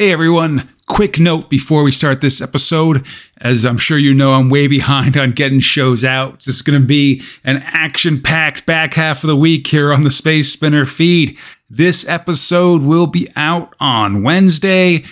Hey everyone, quick note before we start this episode. As I'm sure you know, I'm way behind on getting shows out. This is going to be an action packed back half of the week here on the Space Spinner feed. This episode will be out on Wednesday.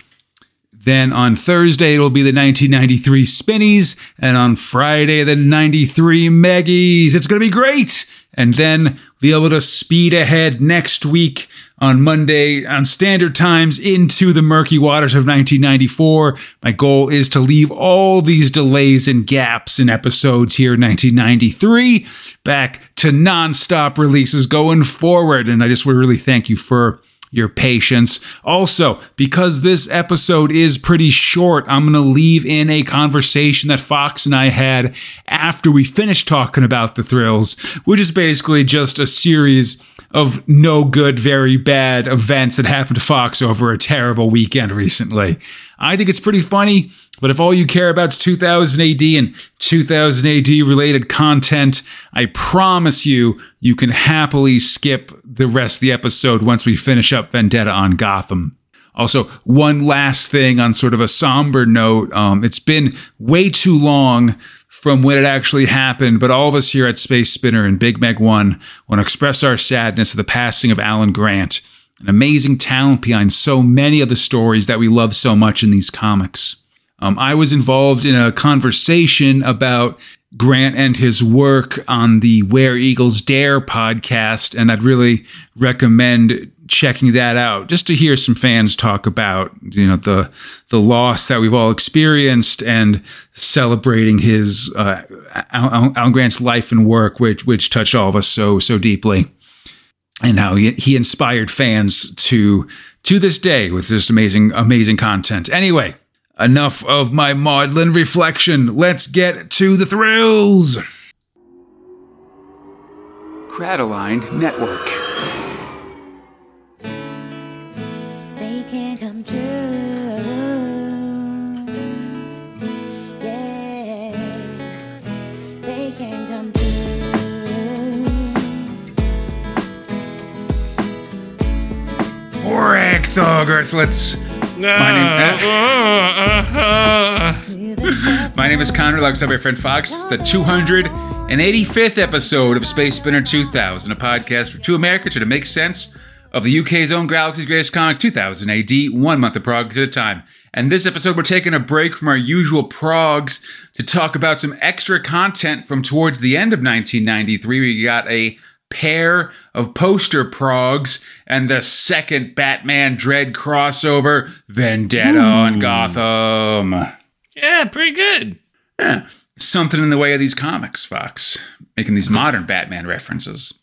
Then on Thursday, it'll be the 1993 Spinnies. And on Friday, the 93 Meggies. It's going to be great. And then be able to speed ahead next week on Monday on standard times into the murky waters of 1994. My goal is to leave all these delays and gaps in episodes here in 1993 back to nonstop releases going forward. And I just really thank you for your patience. Also, because this episode is pretty short, I'm going to leave in a conversation that Fox and I had after we finished talking about the thrills, which is basically just a series of no good, very bad events that happened to Fox over a terrible weekend recently. I think it's pretty funny, but if all you care about is 2000 AD and 2000 AD related content, I promise you, you can happily skip the rest of the episode once we finish up Vendetta on Gotham. Also, one last thing on sort of a somber note. Um, it's been way too long from when it actually happened, but all of us here at Space Spinner and Big Meg One want to express our sadness at the passing of Alan Grant an amazing talent behind so many of the stories that we love so much in these comics. Um, I was involved in a conversation about Grant and his work on the Where Eagles Dare podcast, and I'd really recommend checking that out just to hear some fans talk about you know the the loss that we've all experienced and celebrating his uh, Alan Grant's life and work, which which touched all of us so so deeply and how he, he inspired fans to to this day with this amazing amazing content. Anyway, enough of my maudlin reflection. Let's get to the thrills. Crataline Network. Rick Thoggerth. Let's. My name, eh? uh-huh, uh-huh. my name is Connor, alongside my friend Fox. It's the 285th episode of Space Spinner 2000, a podcast for two Americans trying to make sense of the UK's own galaxy's greatest comic, 2000 AD, one month of progs at a time. And this episode, we're taking a break from our usual progs to talk about some extra content from towards the end of 1993. We got a pair of poster progs and the second Batman Dredd crossover, Vendetta on Gotham. Yeah, pretty good. Yeah, something in the way of these comics, Fox, making these modern Batman references.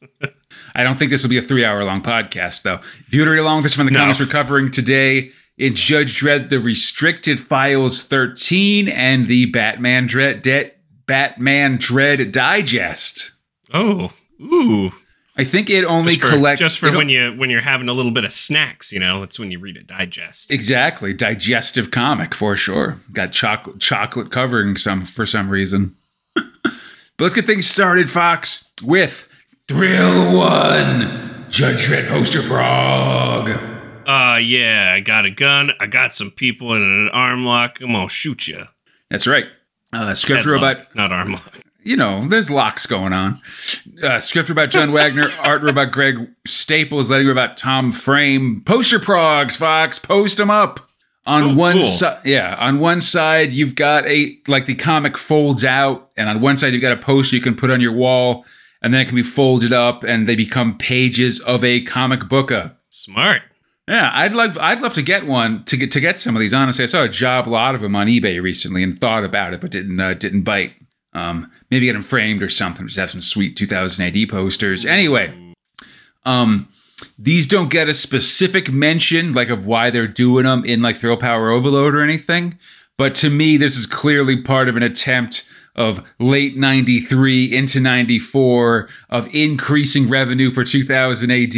I don't think this will be a three hour long podcast, though. If you want to read along with this from the No. comics we're covering today, it's Judge Dredd, the Restricted Files 13, and the Batman Dredd, De- Batman Dredd Digest. Oh, ooh. I think it only collects just for when you when you're having a little bit of snacks, you know, that's when you read it digest. Exactly, digestive comic for sure. Got chocolate chocolate covering some for some reason. but let's get things started, Fox, with Thrill One, Judge Dredd poster prog. Uh yeah, I got a gun, I got some people in an arm lock, I'm gonna shoot you. That's right. Uh, script robot, not arm lock. You know, there's locks going on. Uh, script robot John Wagner, art robot Greg Staples, letter robot Tom Frame. Poster progs, Fox, post them up. On Oh, one cool. side, yeah, on one side you've got a like the comic folds out, and on one side you've got a poster you can put on your wall, and then it can be folded up, and they become pages of a comic booka. Smart. Yeah, I'd love I'd love to get one to get to get some of these. Honestly, I saw a job lot of them on eBay recently and thought about it, but didn't uh, didn't bite. Um, maybe get them framed or something. Just have some sweet 2000 AD posters. Anyway, um, these don't get a specific mention like of why they're doing them in like Thrill Power Overload or anything. But to me, this is clearly part of an attempt of late 93 into 94 of increasing revenue for 2000 AD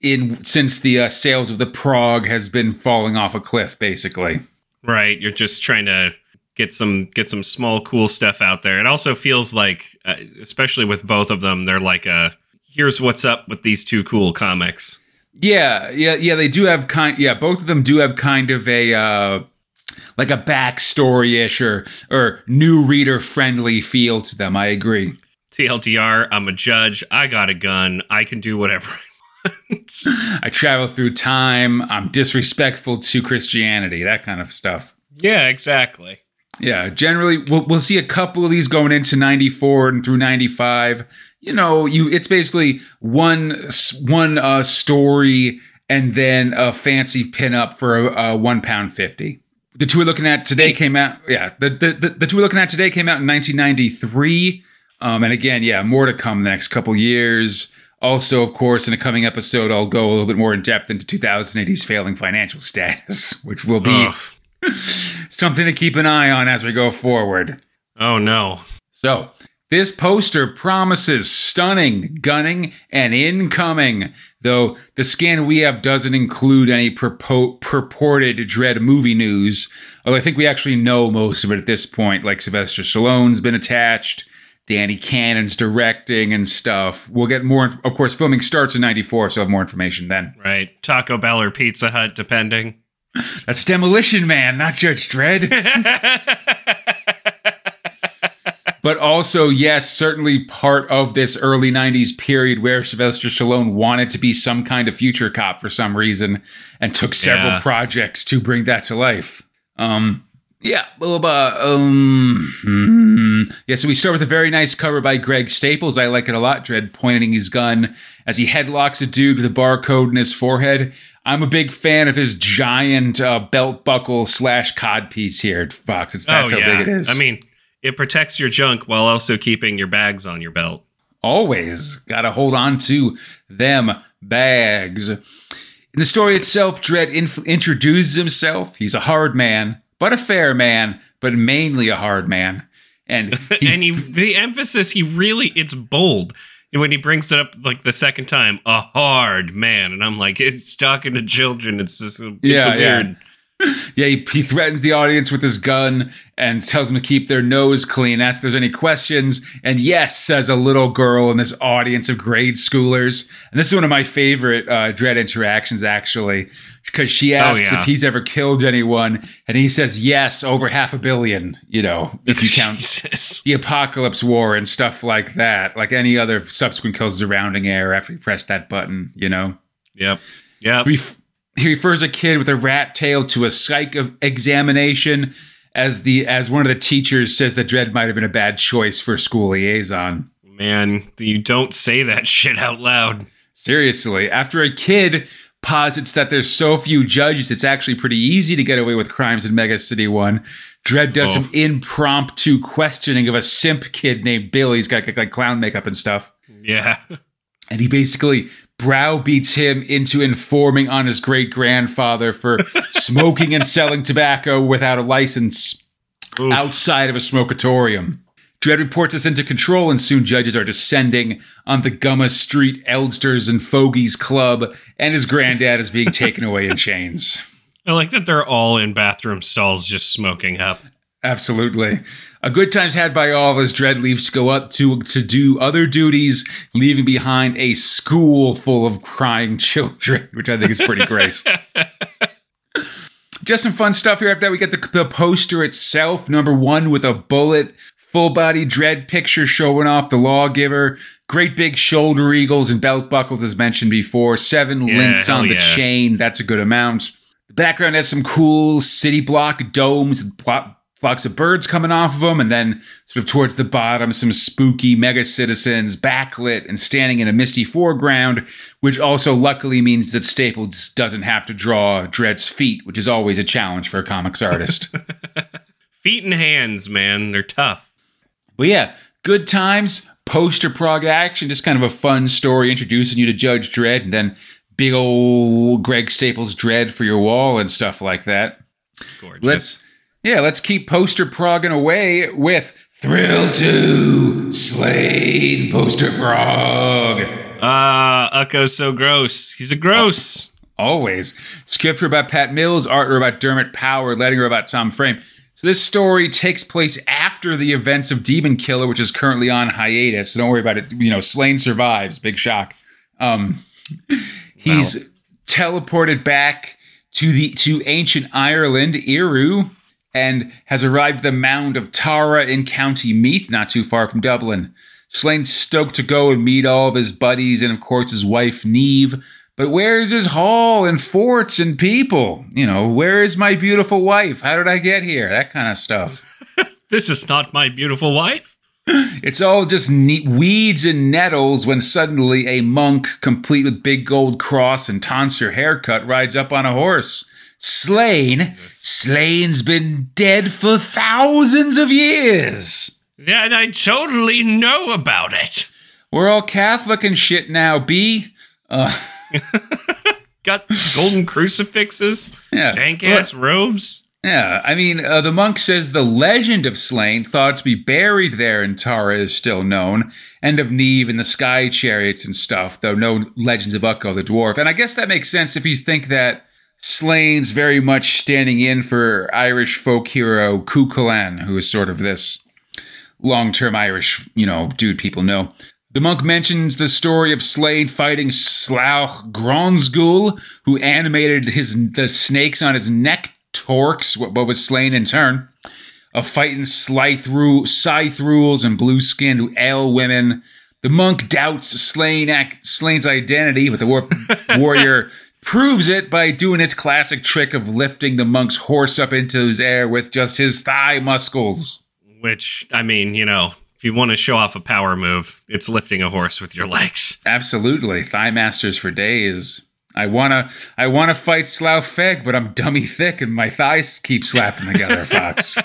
in since the uh, sales of the prog has been falling off a cliff basically. Right. You're just trying to get some get some small cool stuff out there. It also feels like uh, especially with both of them, they're like a here's what's up with these two cool comics. Yeah, yeah, yeah. They do have kind. Yeah, both of them do have kind of a uh, like a backstory ish or or new reader friendly feel to them. I agree. TLDR, I'm a judge. I got a gun. I can do whatever I want. I travel through time. I'm disrespectful to Christianity. That kind of stuff. yeah, exactly. Yeah, generally we'll we'll see a couple of these going into 94 and through 95. You know, you it's basically one one uh story and then a fancy pinup for a, a 1 pound 50. The two we're looking at today came out yeah, the the, the, the two we're looking at today came out in 1993. Um and again, yeah, more to come the next couple years. Also, of course, in a coming episode, I'll go a little bit more in depth into 2000 AD's failing financial status, which will be. something to keep an eye on as we go forward. Oh no. So, this poster promises stunning gunning and incoming, though the scan we have doesn't include any purpo- purported Dredd movie news. Although I think we actually know most of it at this point, like Sylvester Stallone's been attached, Danny Cannon's directing and stuff. We'll get more, inf- of course, filming starts in 94, so I'll have more information then. Right. Taco Bell or Pizza Hut, depending. That's Demolition Man, not Judge Dredd. but also, yes, certainly part of this early 90s period where Sylvester Stallone wanted to be some kind of future cop for some reason and took several Yeah. projects to bring that to life. Um, yeah, blah, blah, blah. Um, hmm. yeah, so we start with a very nice cover by Greg Staples. I like it a lot. Dredd pointing his gun as he headlocks a dude with a barcode in his forehead. I'm a big fan of his giant uh, belt buckle slash codpiece here, Fox. It's that's oh how big it is. I mean, it protects your junk while also keeping your bags on your belt. always got to hold on to them bags. In the story itself, Dredd inf- introduces himself. He's a hard man, but a fair man, but mainly a hard man. And he, and he, the emphasis, he really, it's bold. When he brings it up like the second time, a hard man, and I'm like, it's talking to children. It's just, it's Yeah, a yeah. weird. yeah, he, he threatens the audience with his gun and tells them to keep their nose clean, asks if there's any questions. And yes, says a little girl in this audience of grade schoolers. And this is one of my favorite uh, Dredd interactions, actually, because she oh, asks yeah. if he's ever killed anyone. And he says, yes, over half a billion, you know, if you count the apocalypse war and stuff like that, like any other subsequent kills surrounding air after he pressed that button, you know? Yep. Yep. Ref- he refers a kid with a rat tail to a psych of examination as the as one of the teachers says that Dredd might have been a bad choice for school liaison. Man, you don't say that shit out loud. Seriously, after a kid posits that there's so few judges, it's actually pretty easy to get away with crimes in Mega City One. Dredd does Oh. some impromptu questioning of a simp kid named Billy. He's got like clown makeup and stuff. Yeah. and he basically browbeats him into informing on his great grandfather for smoking and selling tobacco without a license Oof. outside of a smokatorium. Dredd reports us into control, and soon judges are descending on the Gumma Street Eldsters and Fogies Club, and his granddad is being taken away in chains. I like that they're all in bathroom stalls just smoking up. Absolutely. A good time's had by all as Dredd leaves to go up to to do other duties, leaving behind a school full of crying children, which I think is pretty great. Just some fun stuff here. After that, we get the, the poster itself, number one with a bullet, full body Dredd picture showing off the lawgiver, great big shoulder eagles and belt buckles, as mentioned before, seven Yeah, links on the yeah. chain. That's a good amount. The background has some cool city block domes and flocks of birds coming off of them, and then sort of towards the bottom, some spooky mega citizens backlit and standing in a misty foreground, which also luckily means that Staples doesn't have to draw Dredd's feet, which is always a challenge for a comics artist. Feet and hands, man. They're tough. But yeah, good times, poster prog action, just kind of a fun story introducing you to Judge Dredd, and then big old Greg Staples Dredd for your wall and stuff like that. It's gorgeous. Let's yeah, let's keep poster progging away with Thrill to Slaine Poster Prog. Ah, Ukko's so gross. He's a gross. Always. Script robot Pat Mills, art or about Dermot Power, letting robot Tom Frame. So this story takes place after the events of Demon Killer, which is currently on hiatus. So don't worry about it. You know, Slaine survives. Big shock. Um, he's teleported back to the to ancient Ireland, Iru, and has arrived at the mound of Tara in County Meath, not too far from Dublin. Slaine's stoked to go and meet all of his buddies and, of course, his wife Niamh. But where's his hall and forts and people? You know, where is my beautiful wife? How did I get here? That kind of stuff. This is not my beautiful wife. It's all just neat weeds and nettles when suddenly a monk, complete with big gold cross and tonsure haircut, rides up on a horse. Slaine? Slaine's been dead for thousands of years. Yeah, and I totally know about it. We're all Catholic and shit now, B. Uh, Got golden crucifixes, yeah. dank ass robes. Yeah, I mean, uh, the monk says the legend of Slaine, thought to be buried there in Tara, is still known, and of Niamh and the sky chariots and stuff, though no legends of Ukko the dwarf. And I guess that makes sense if you think that Slaine's very much standing in for Irish folk hero Cuchulainn, who is sort of this long-term Irish, you know, dude people know. The monk mentions the story of Slade fighting Slauch Gronsgul, who animated his the snakes on his neck torques what, what was slain in turn. Of fighting scythe, ru- scythe rules and blue skinned ale women. The monk doubts Slaine ac- Slaine's identity, but the war- warrior proves it by doing his classic trick of lifting the monk's horse up into his air with just his thigh muscles. Which, I mean, you know, if you want to show off a power move, it's lifting a horse with your legs. Absolutely, thigh masters for days. I wanna, I wanna fight Slough Feg, but I'm dummy thick and my thighs keep slapping together. Fox.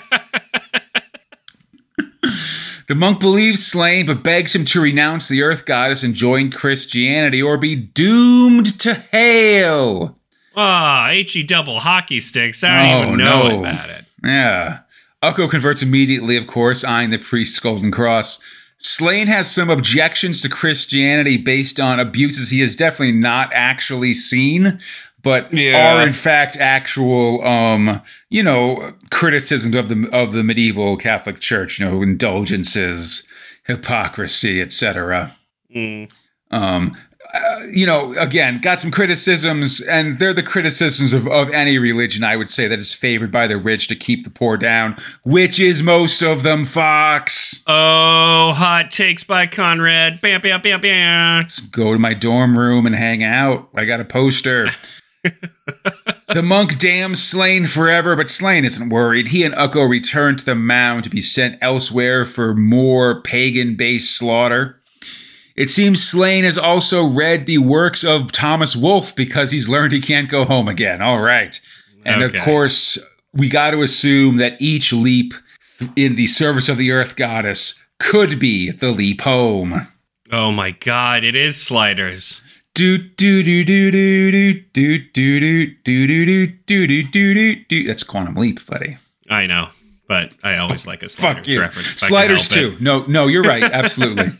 the monk believes Slaine, but begs him to renounce the Earth Goddess and join Christianity, or be doomed to hell. Ah, HE double hockey sticks. I don't Oh, even know no. about it. Yeah. Ukko converts immediately, of course, eyeing the priest's golden cross. Slaine has some objections to Christianity based on abuses he has definitely not actually seen, but Yeah. are in fact actual, um, you know, criticisms of the of the medieval Catholic Church. You know, indulgences, hypocrisy, etc. Mm. Um, uh, you know, again, got some criticisms, and they're the criticisms of, of any religion, I would say, that is favored by the rich to keep the poor down, which is most of them, Fox. Oh, hot takes by Conrad. Bam, bam, bam, bam. Let's Go to my dorm room and hang out. I got a poster. the monk damns Slaine forever, but Slaine isn't worried. He and Ukko return to the mound to be sent elsewhere for more pagan based slaughter. It seems Slaine has also read the works of Thomas Wolfe because he's learned he can't go home again. All right. And Okay. of course, we got to assume that each leap in the service of the Earth Goddess could be the leap home. Oh my god, it is sliders. Do do do do do do do do do do do do do do do. That's Quantum Leap, buddy. I know, but I always like a sliders Fuck you. reference. if I can Sliders too. No, no, you're right. Absolutely.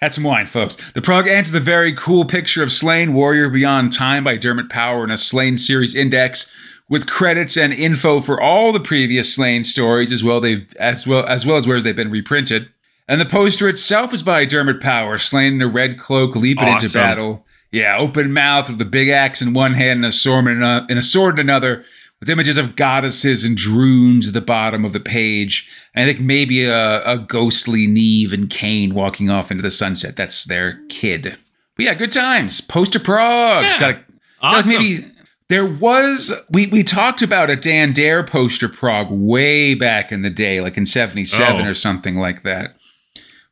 Had some wine, folks. The prog ends with a very cool picture of Slaine Warrior Beyond Time by Dermot Power and a Slaine series index with credits and info for all the previous Slaine stories as well they as well as well as where they've been reprinted. And the poster itself is by Dermot Power, Slaine in a red cloak, leaping into battle. Yeah, open mouth with the big axe in one hand and a sword in, a, and a sword in another, with images of goddesses and Drunes at the bottom of the page. And I think maybe a, a ghostly Niamh and Cain walking off into the sunset. That's their kid. But yeah, good times. Poster Prog. Yeah. Awesome. maybe there was we we talked about a Dan Dare poster prog way back in the day, like in '77 Oh. or something like that.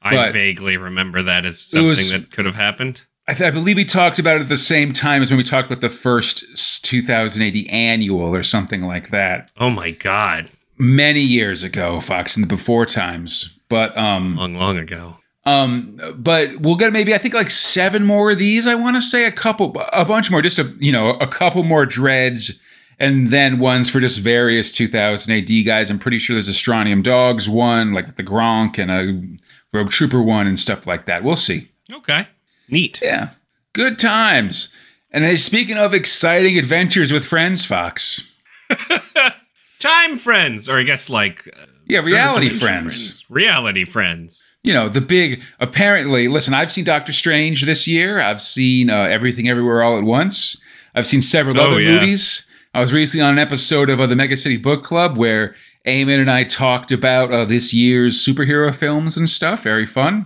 I but- vaguely remember that as something was- that could have happened. I, th- I believe we talked about it at the same time as when we talked about the first 2000 AD annual or something like that Oh my god, many years ago, Fox in the before times. But um, long, long ago. Um, but we'll get maybe I think like seven more of these. I want to say a couple, a bunch more, just a you know a couple more dreads, and then ones for just various 2000 AD guys. I'm pretty sure there's Astronium Dogs one, like the Gronk, and a Rogue Trooper one, and stuff like that. We'll see. Okay, neat. Yeah, good times. And then speaking of exciting adventures with friends, Fox. Time friends, or I guess like uh, Yeah, reality dimension friends. reality friends. you know, the big apparently. Listen, I've seen Doctor Strange this year. I've seen uh, Everything Everywhere All at Once. I've seen several Oh, other yeah. movies. I was recently on an episode of uh, the Mega City Book Club where Eamon and I talked about uh, this year's superhero films and stuff. Very fun.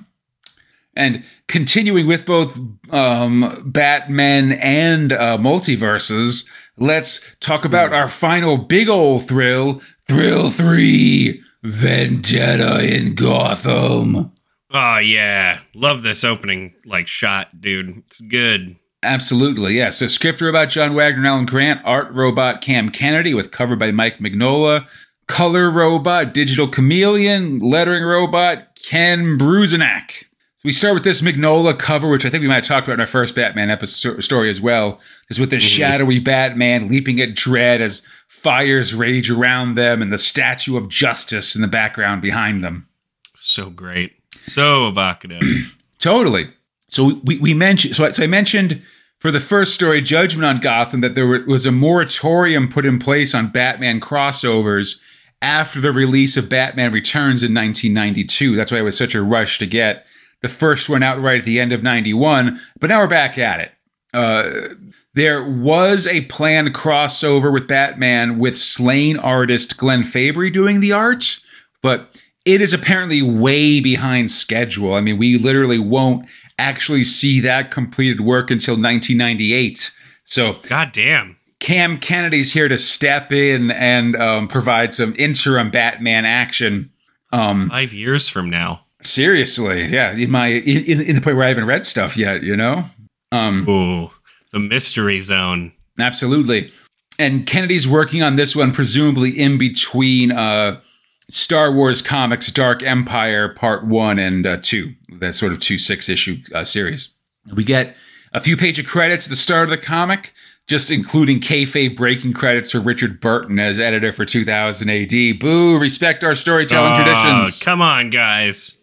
And continuing with both um, Batman and uh, multiverses, let's talk robot our final big old thrill Thrill 3 Vendetta in Gotham. Oh yeah, love this opening like shot, dude. It's good. Absolutely, yes. So, script about John Wagner and Alan Grant, art robot Cam Kennedy, with cover by Mike Mignola, color robot Digital Chameleon, lettering robot Ken Bruzenak. So we start with this Mignola cover, which I think we might have talked about in our first Batman episode story as well, Is with this mm-hmm. shadowy Batman leaping at Dredd as fires rage around them and the statue of justice in the background behind them. So great. So evocative. Totally. So we, we mentioned so I, so I mentioned for the first story, Judgment on Gotham, that there was a moratorium put in place on Batman crossovers after the release of Batman Returns in 1992. That's why it was such a rush to get the first one out right at the end of 91. But now we're back at it. Uh, there was a planned crossover with Batman with Slaine artist Glenn Fabry doing the art, but it is apparently way behind schedule. I mean, we literally won't actually see that completed work until 1998. So goddamn. Cam Kennedy's here to step in and um, provide some interim Batman action. Um, Five years from now. Seriously, yeah, in my in, in the point where I haven't read stuff yet, you know. Um, Ooh, the mystery zone. Absolutely. And Kennedy's working on this one, presumably in between uh, Star Wars Comics Dark Empire Part 1 and uh, 2, that sort of two six issue uh, series. We get a few page of credits at the start of the comic, just including kayfabe breaking credits for Richard Burton as editor for 2000 AD. Boo, respect our storytelling Oh, traditions. Come on, guys.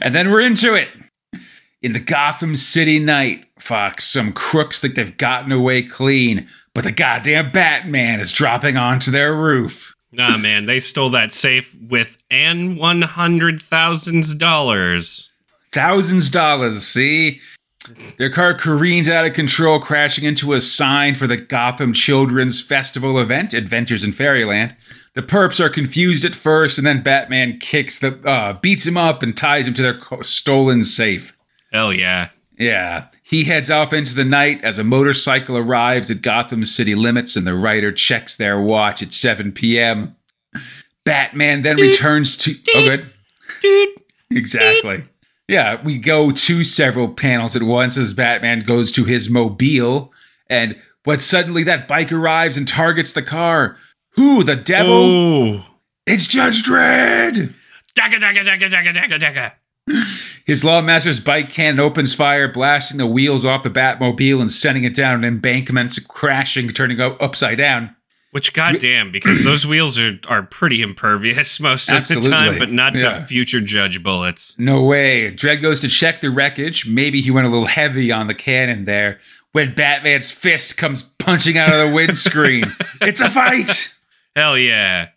And then we're into it. In the Gotham City night, Fox, some crooks think they've gotten away clean, but the goddamn Batman is dropping onto their roof. Nah, man, they stole that safe with and one hundred thousands dollars. Thousands dollars, see? Their car careens out of control, crashing into a sign for the Gotham Children's Festival event, Adventures in Fairyland. The perps are confused at first, and then Batman kicks the, uh, beats him up and ties him to their co- stolen safe. Hell yeah. Yeah. He heads off into the night as a motorcycle arrives at Gotham city limits and the writer checks their watch at 7 p.m. Batman then returns to. Oh, good. Dude. Exactly. Yeah, we go to several panels at once as Batman goes to his mobile, and but suddenly that bike arrives and targets the car. Who, the devil? Oh. It's Judge Dredd! Dagga, dagga, dagga, dagga, dagga, dagga. His Lawmaster's bike cannon opens fire, blasting the wheels off the Batmobile and sending it down an embankment, crashing, turning up upside down. Which goddamn, because those wheels are are pretty impervious most of Absolutely. the time, but not Yeah. to future judge bullets. No way. Dredd goes to check the wreckage. Maybe he went a little heavy on the cannon there when Batman's fist comes punching out of the windscreen. it's a fight! Hell yeah.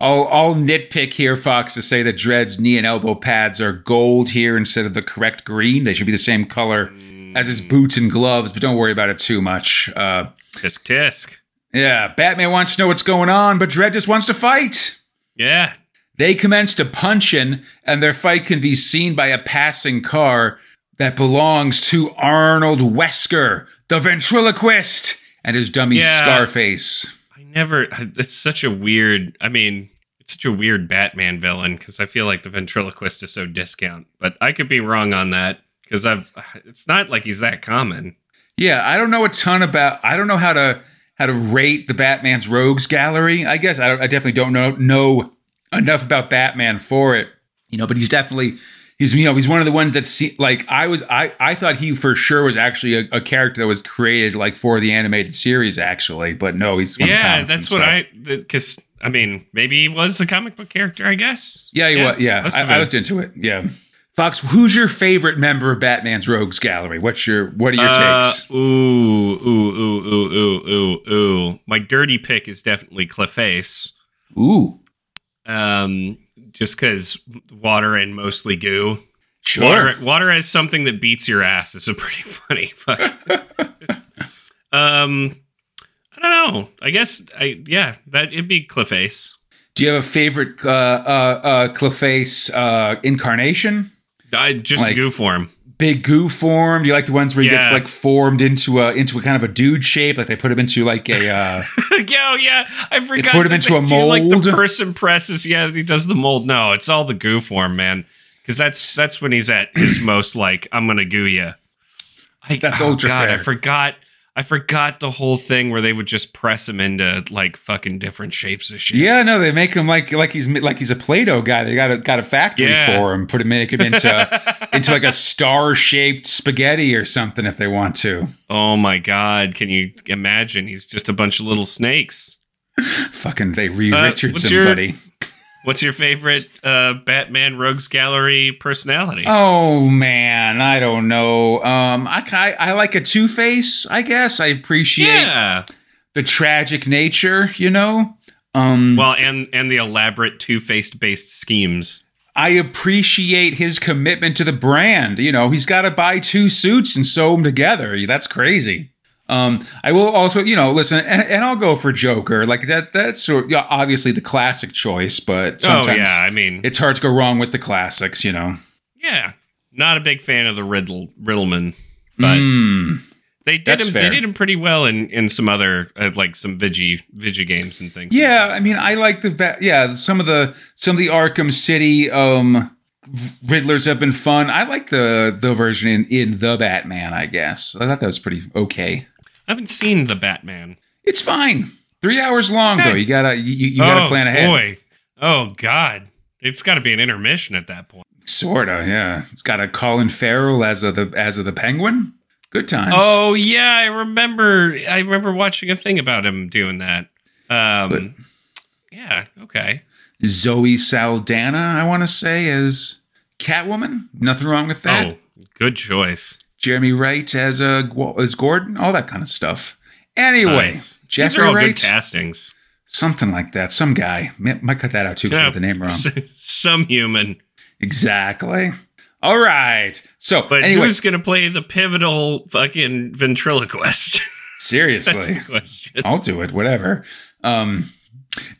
I'll, I'll nitpick here, Fox, to say that Dredd's knee and elbow pads are gold here instead of the correct green. They should be the same color as his boots and gloves, but don't worry about it too much. Uh, Tisk tisk. yeah, Batman wants to know what's going on, but Dredd just wants to fight. Yeah. They commence to punching, and their fight can be seen by a passing car that belongs to Arnold Wesker, the ventriloquist, and his dummy Yeah. Scarface. Never it's such a weird I mean, it's such a weird Batman villain because I feel like the ventriloquist is so discount. But I could be wrong on that because I've it's not like he's that common. Yeah, I don't know a ton about. I don't know how to how to rate the Batman's rogues gallery. I guess I, I definitely don't know know enough about Batman for it. You know, but he's definitely he's you know he's one of the ones that see like I was I I thought he for sure was actually a, a character that was created like for the animated series actually, but no, he's one of the yeah, that's what stuff. I because I mean maybe he was a comic book character. I guess. Yeah, he was. Yeah, I, I looked into it. Yeah. Fox, who's your favorite member of Batman's Rogues Gallery? What's your what are your Uh, takes? ooh, ooh, ooh, ooh, ooh, ooh, ooh. My dirty pick is definitely Clayface. Ooh, Um, just because water and mostly goo. Sure. Water, water as something that beats your ass is a pretty funny. fuck. um, I don't know. I guess I yeah that it'd be Clayface. Do you have a favorite uh, uh, uh, uh, incarnation? I just Like- goo form. Big goo form? Do you like the ones where he gets like formed into a into a kind of a dude shape? Like they put him into like a uh, yeah, oh, yeah. I forgot. put him into they a do, Like mold? the person presses. Yeah, he does the mold. No, it's all the goo form, man. Because that's that's when he's at his most like I'm gonna goo you. I, That's oh, ultra God, I forgot. I forgot the whole thing where they would just press him into like fucking different shapes of shit. yeah. No, they make him like like he's like he's a Play-Doh guy. They got a got a factory Yeah. for him. Put him make him into into like a star shaped spaghetti or something if they want to. Oh my god, can you imagine? He's just a bunch of little snakes. Fucking they re Uh, Richardson, what's your- buddy. What's your favorite uh, Batman Rogues Gallery personality? Oh man, I don't know. Um, I I, I like a Two Face. I guess I appreciate yeah. the tragic nature. You know. Um, Well, and and the elaborate two-faced based schemes. I appreciate his commitment to the brand. You know, he's got to buy two suits and sew them together. That's crazy. Um, I will also, you know, listen, and, and I'll go for Joker. Like that. That's sort yeah, obviously the classic choice, but sometimes oh yeah, I mean, it's hard to go wrong with the classics. You know. yeah. Not a big fan of the Riddle Riddleman, but Mm. they did him. fair. They did him pretty well in in some other uh, like some Vigi Vigi games and things. Yeah, I mean, I like the yeah some of the some of the Arkham City um Riddlers have been fun. I like the the version in in the Batman. I guess I thought that was pretty okay. I haven't seen the Batman. It's fine. Three hours long Okay. though. You gotta you, you gotta oh plan ahead. boy. Oh god. It's got to be an intermission at that point. Sorta, yeah. It's got a Colin Farrell as of the as of the Penguin. Good times. Oh yeah, I remember. I remember watching a thing about him doing that. Um, yeah. Okay. Zoe Saldana, I want to say is Catwoman. Nothing wrong with that. Oh, good choice. Jeremy Wright as uh, Gu- as Gordon, all that kind of stuff. Anyway, Nice. These are all Wright, good castings. something like that. Some guy might cut that out too because I got the name wrong. Some human. exactly. All right. So, But anyway, who's gonna play the pivotal fucking ventriloquist? Seriously. I'll do it. Whatever. Um,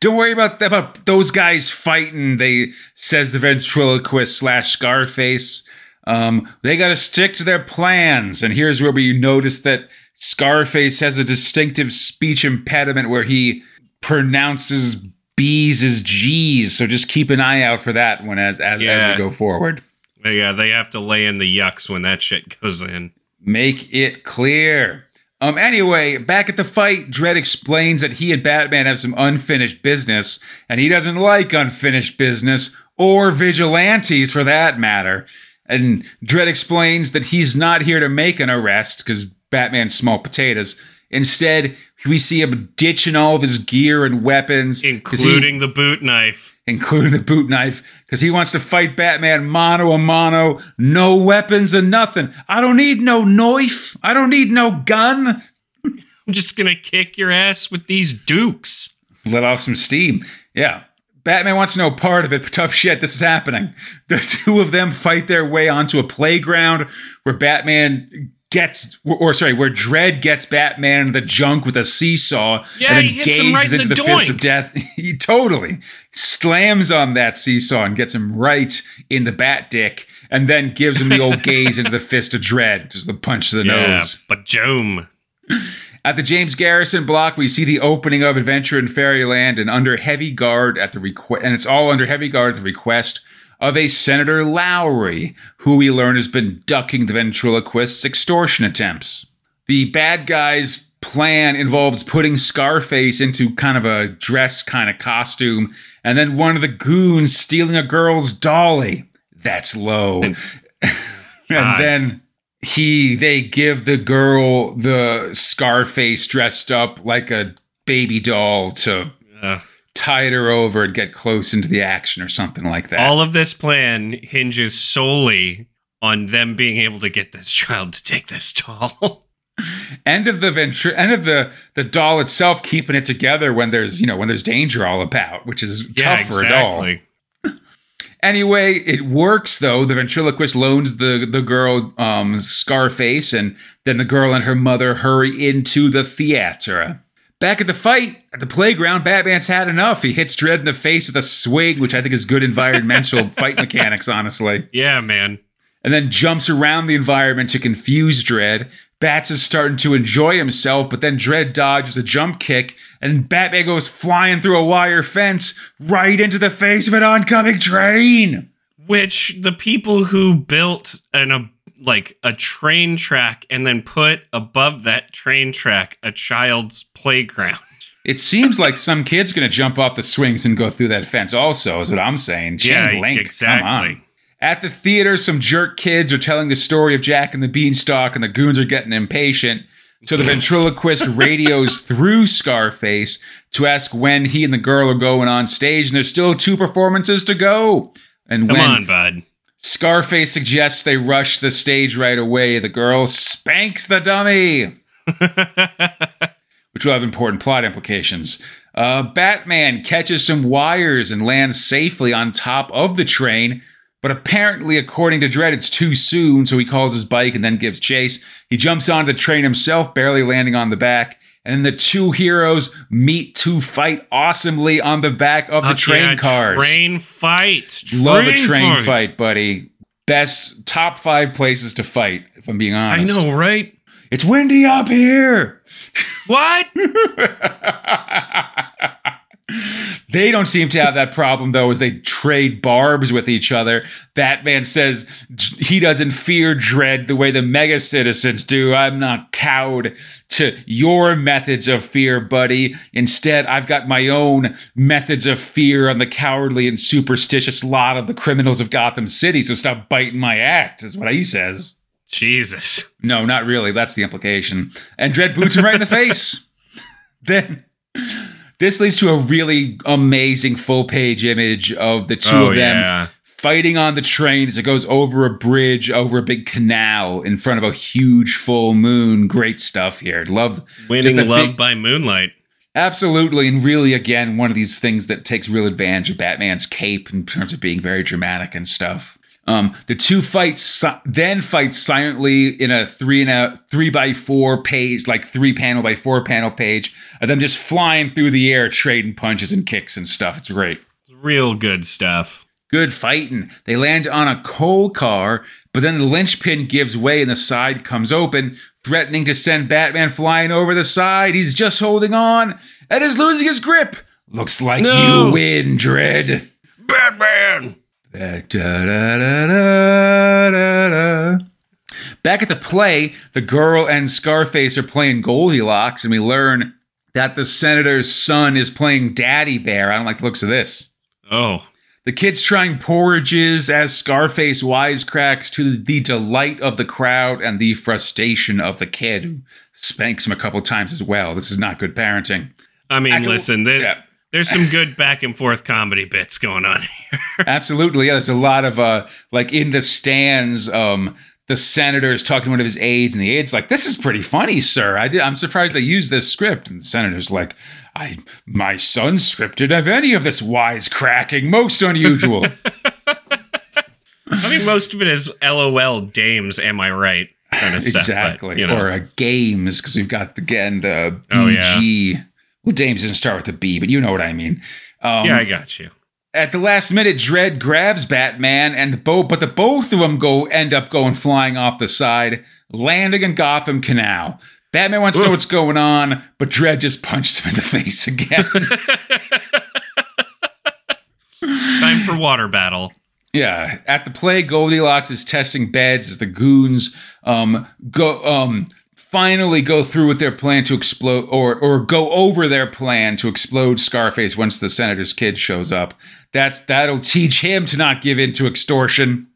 don't worry about about those guys fighting. They says the ventriloquist slash Scarface. Um, they got to stick to their plans. And here's where we notice that Scarface has a distinctive speech impediment where he pronounces B's as G's. So just keep an eye out for that one as as, as we go forward. Yeah, they have to lay in the yucks when that shit goes in. Make it clear. Um. Anyway, back at the fight, Dredd explains that he and Batman have some unfinished business, and he doesn't like unfinished business or vigilantes for that matter. And Dredd explains that he's not here to make an arrest because Batman's small potatoes. Instead, we see him ditching all of his gear and weapons, 'cause he- Including the boot knife. including the boot knife, because he wants to fight Batman mano a mano, no weapons and nothing. I don't need no knife. I don't need no gun. I'm just gonna kick your ass with these dukes. Let off some steam. Yeah. Batman wants no part of it, but tough shit, this is happening. The two of them fight their way onto a playground where Batman gets, or sorry, where Dredd gets Batman in the junk with a seesaw Yeah, and then he hits him right in into the the, fist of death. he totally slams on that seesaw and gets him right in the bat dick and then gives him the old gaze into the fist of Dredd, just the punch to the Yeah, nose. but Jome. At the James Garrison block, we see the opening of Adventure in Fairyland and under heavy guard at the request, and it's all under heavy guard at the request of a Senator Lowry, who we learn has been ducking the ventriloquist's extortion attempts. The bad guys' plan involves putting Scarface into kind of a dress kind of costume, and then one of the goons stealing a girl's dolly. That's low. and then he they give the girl the Scarface dressed up like a baby doll to Uh, tide her over and get close into the action or something like that. all of this plan hinges solely on them being able to get this child to take this doll. End of the venture end of the the doll itself keeping it together when there's you know when there's danger all about, which is Yeah, tough for a doll. Anyway, it works though. The ventriloquist loans the the girl um, Scarface, and then the girl and her mother hurry into the theater. Back at the fight at the playground, Batman's had enough. He hits Dredd in the face with a swing, which I think is good environmental fight mechanics, honestly. Yeah, man. And then jumps around the environment to confuse Dredd. Bats is starting to enjoy himself, but then Dredd dodges a jump kick, and Batman goes flying through a wire fence right into the face of an oncoming train. Which the people who built an a like a train track and then put above that train track a child's playground. It seems like some kid's gonna jump off the swings and go through that fence. Also, is what I'm saying. Chain Yeah, link. exactly. Come on. At the theater, some jerk kids are telling the story of Jack and the Beanstalk, and the goons are getting impatient. So the ventriloquist radios through Scarface to ask when he and the girl are going on stage, and there's still two performances to go. And Come when on, bud. Scarface suggests they rush the stage right away, the girl spanks the dummy which will have important plot implications. Uh, Batman catches some wires and lands safely on top of the train, but apparently, according to Dredd, it's too soon, so he calls his bike and then gives chase. He jumps onto the train himself, barely landing on the back, and then the two heroes meet to fight awesomely on the back of the train cars. Train fight. Love a train fight, buddy. Best top five places to fight, if I'm being honest. I know, right? It's windy up here. What? They don't seem to have that problem though, as they trade barbs with each other. Batman says he doesn't fear Dredd the way the mega citizens do. I'm not cowed to your methods of fear, buddy. Instead, I've got my own methods of fear on the cowardly and superstitious lot of the criminals of Gotham City. So stop biting my act, is what he says. Jesus. No, not really. That's the implication. And Dredd boots him right in the face. Then this leads to a really amazing full page image of the two Oh, of them yeah. fighting on the train as it goes over a bridge, over a big canal in front of a huge full moon. Great stuff here. Love Winning love big- by moonlight. Absolutely, and really, again, one of these things that takes real advantage of Batman's cape in terms of being very dramatic and stuff. Um, the two fights si- then fight silently in a three and a three by four page, like three panel by four panel page, of them just flying through the air, trading punches and kicks and stuff. It's great. Real good stuff. Good fighting. They land on a coal car, but then the linchpin gives way and the side comes open, threatening to send Batman flying over the side. He's just holding on and is losing his grip. Looks like No. you win, Dredd. Batman. Back at the play, the girl and Scarface are playing Goldilocks, and we learn that the senator's son is playing Daddy Bear. I don't like the looks of this. Oh. The kid's trying porridges as Scarface wisecracks to the delight of the crowd and the frustration of the kid, who spanks him a couple times as well. This is not good parenting. I mean, listen, there, yeah. There's some good back and forth comedy bits going on here. Absolutely. Yeah, there's a lot of uh like in the stands, um, the senator is talking to one of his aides, and the aide's like, This is pretty funny, sir. I did, I'm surprised they used this script. And the senator's like, I my son scripted of any of this wisecracking, most unusual. I mean, most of it is LOL dames, am I right? Kind of stuff. but, exactly. you know. Or uh, games, because we've got again the Oh, yeah. Well, Dames didn't start with the B, but you know what I mean. Um, yeah, I got you. at the last minute, Dredd grabs Batman, and the boat, but the both of them go end up going flying off the side, landing in Gotham Canal. Batman wants to know what's going on, but Dredd just punches him in the face again. Time for water battle. yeah, at the play, Goldilocks is testing beds as the goons um, go um, finally go through with their plan to explode, or or go over their plan to explode Scarface once the senator's kid shows up. That's that'll teach him to not give in to extortion.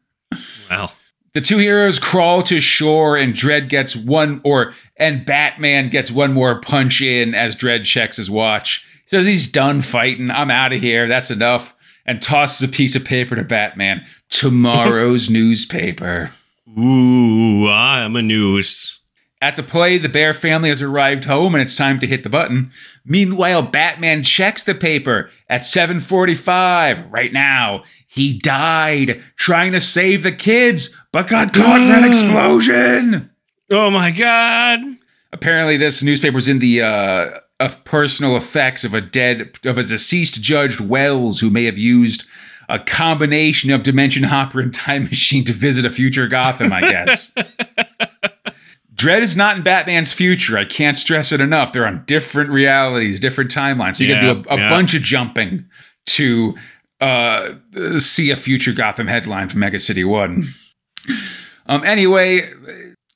Well, The two heroes crawl to shore, and Dredd gets one, or and Batman gets one more punch in as Dredd checks his watch. He says he's done fighting. I'm out of here. That's enough. And tosses a piece of paper to Batman. Tomorrow's newspaper. ooh, I'm a noose. At the play, the Bear family has arrived home and it's time to hit the button. Meanwhile, Batman checks the paper at 7:45 right now. He died trying to save the kids, but got caught in an explosion. Oh my god. Apparently, this newspaper newspaper's in the uh, of personal effects of a dead of a deceased Judge Wells who may have used a combination of dimension hopper and time machine to visit a future Gotham. I guess. Dredd is not in Batman's future. I can't stress it enough. They're on different realities, different timelines. So you Yeah, can do a, a yeah. bunch of jumping to uh, see a future Gotham headline from Mega City One. Um. Anyway,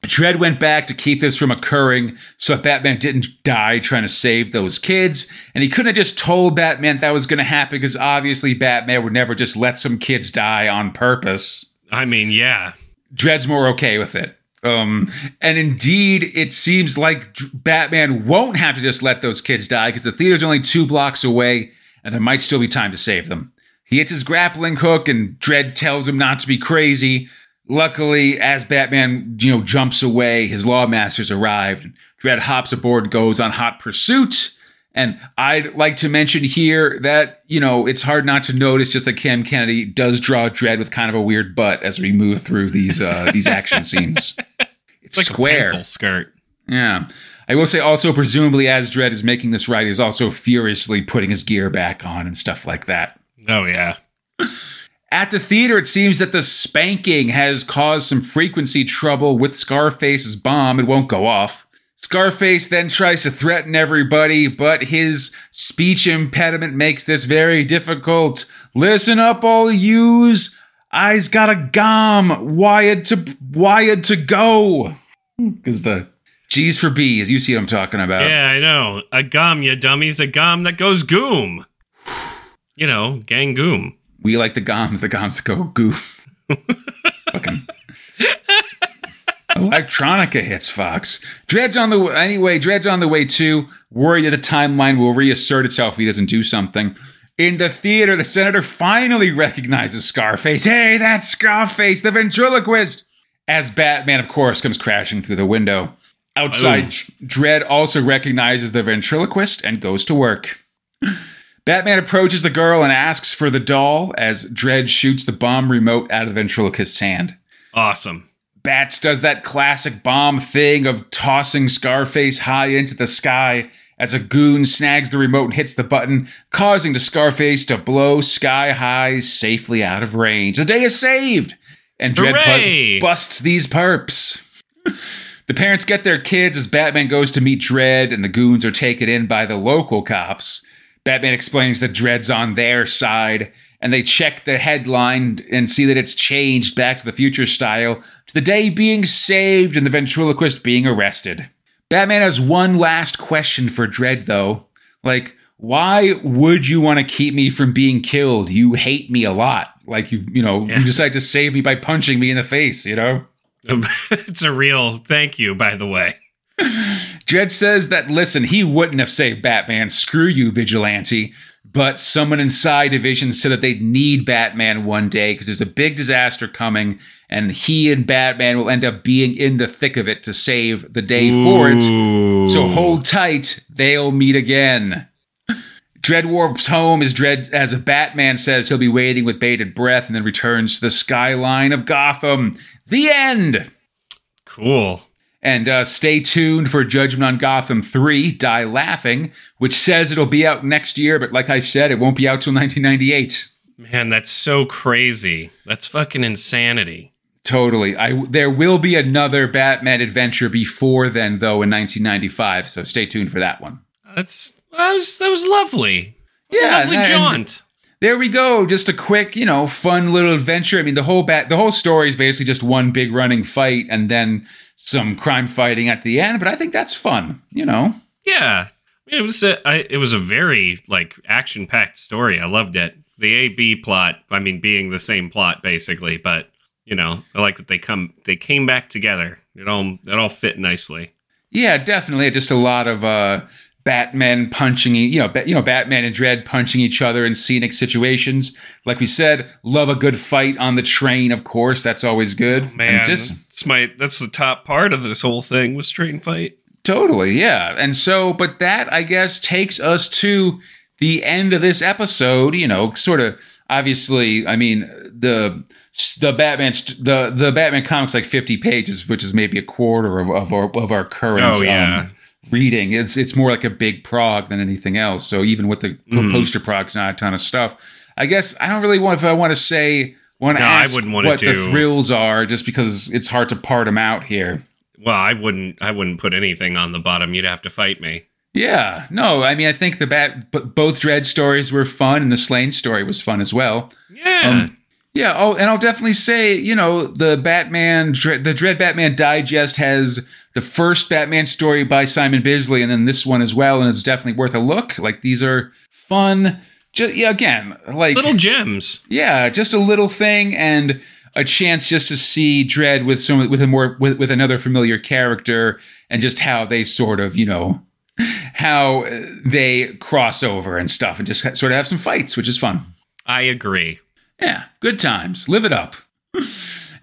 Dredd went back to keep this from occurring, so that Batman didn't die trying to save those kids. And he couldn't have just told Batman that was going to happen because obviously Batman would never just let some kids die on purpose. I mean, yeah. Dredd's more okay with it. Um, and indeed, it seems like Batman won't have to just let those kids die because the theater's only two blocks away, and there might still be time to save them. He hits his grappling hook, and Dredd tells him not to be crazy. Luckily, as Batman, you know, jumps away, his lawmasters arrived. And Dredd hops aboard, and goes on hot pursuit. And I'd like to mention here that, you know, it's hard not to notice just that Cam Kennedy does draw Dredd with kind of a weird butt as we move through these uh, these action scenes. It's, like square. a pencil skirt. Yeah. I will say also, presumably, as Dredd is making this ride, he's also furiously putting his gear back on and stuff like that. Oh yeah. At the theater, it seems that the spanking has caused some frequency trouble with Scarface's bomb. It won't go off. Scarface then tries to threaten everybody, but his speech impediment makes this very difficult. Listen up, all yous. I's got a gom wired to wired to go. Hmm. Because the G's for B, as you see what I'm talking about. Yeah, I know. A gum, you dummies. A gum that goes goom. You know, gang goom. We like the goms, the goms that go goof. Fucking. Electronica hits Fox. Dredd's on the w- anyway. Dredd's on the way too. Worried that the timeline will reassert itself if he doesn't do something. In the theater, the senator finally recognizes Scarface. Hey, that's Scarface, the ventriloquist. As Batman, of course, comes crashing through the window. Outside, Boom. Dredd also recognizes the ventriloquist and goes to work. Batman approaches the girl and asks for the doll as Dredd shoots the bomb remote out of the ventriloquist's hand. Awesome. Bats does that classic bomb thing of tossing Scarface high into the sky as a goon snags the remote and hits the button, causing the Scarface to blow sky high safely out of range. The day is saved! And Hooray! pu- busts these perps. The parents get their kids as Batman goes to meet Dredd, and the goons are taken in by the local cops. Batman explains that Dredd's on their side, and they check the headline and see that it's changed back to the future style to the day being saved and the ventriloquist being arrested. Batman has one last question for Dredd, though. Like, why would you want to keep me from being killed? You hate me a lot. Like, you, you know, Yeah. you decide to save me by punching me in the face, you know? it's a real thank you, by the way. Dredd says that, listen, he wouldn't have saved Batman. Screw you, Vigilante. But someone inside Division said that they'd need Batman one day because there's a big disaster coming, and he and Batman will end up being in the thick of it to save the day for it. So hold tight, they'll meet again. Dredd warps home as Dredd, as a Batman says he'll be waiting with bated breath, and then returns to the skyline of Gotham. The end. Cool. And uh, stay tuned for Judgment on Gotham 3, Die Laughing, which says it'll be out next year, but like I said, it won't be out till 1998. Man, that's so crazy. That's fucking insanity. Totally. I there will be another Batman adventure before then, though, in 1995. So stay tuned for that one. That's that was that was lovely. Yeah, lovely jaunt. There we go. Just a quick, you know, fun little adventure. I mean, the whole bat, the whole story is basically just one big running fight and then some crime fighting at the end. But I think that's fun. You know. Yeah, it was a I, it was a very like action packed story. I loved it. The A B plot, I mean, being the same plot basically, but you know, I like that they come they came back together. It all it all fit nicely. Yeah, definitely. Just a lot of uh, Batman punching, you know, you know, Batman and Dredd punching each other in scenic situations. Like we said, love a good fight on the train, of course. That's always good. Oh, Man, And just it's my that's the top part of this whole thing was train fight. Totally, yeah. And so, but that I guess takes us to the end of this episode. You know, sort of obviously. I mean, the the Batman the the Batman comics like fifty pages, which is maybe a quarter of, of our of our current Oh, yeah. um, reading. It's it's more like a big prog than anything else. So even with the Mhm. poster prog's not a ton of stuff. I guess I don't really want if I want to say. Want to No, I ask wouldn't wanna what the do- thrills are, just because it's hard to part them out here. Well, I wouldn't I wouldn't put anything on the bottom. You'd have to fight me. Yeah, no, I mean, I think the bat, b- both Dredd stories were fun, and the Slaine story was fun as well. Yeah. Um, Yeah, oh, and I'll definitely say, you know, the Batman, the Dredd Batman Digest has the first Batman story by Simon Bisley, and then this one as well, and it's definitely worth a look. Like these are fun. Just yeah, again, like Little gems. yeah, just a little thing and a chance just to see Dredd with some with a more with, with another familiar character and just how they sort of you know how they cross over and stuff and just sort of have some fights, which is fun. I agree. Yeah, good times. Live it up.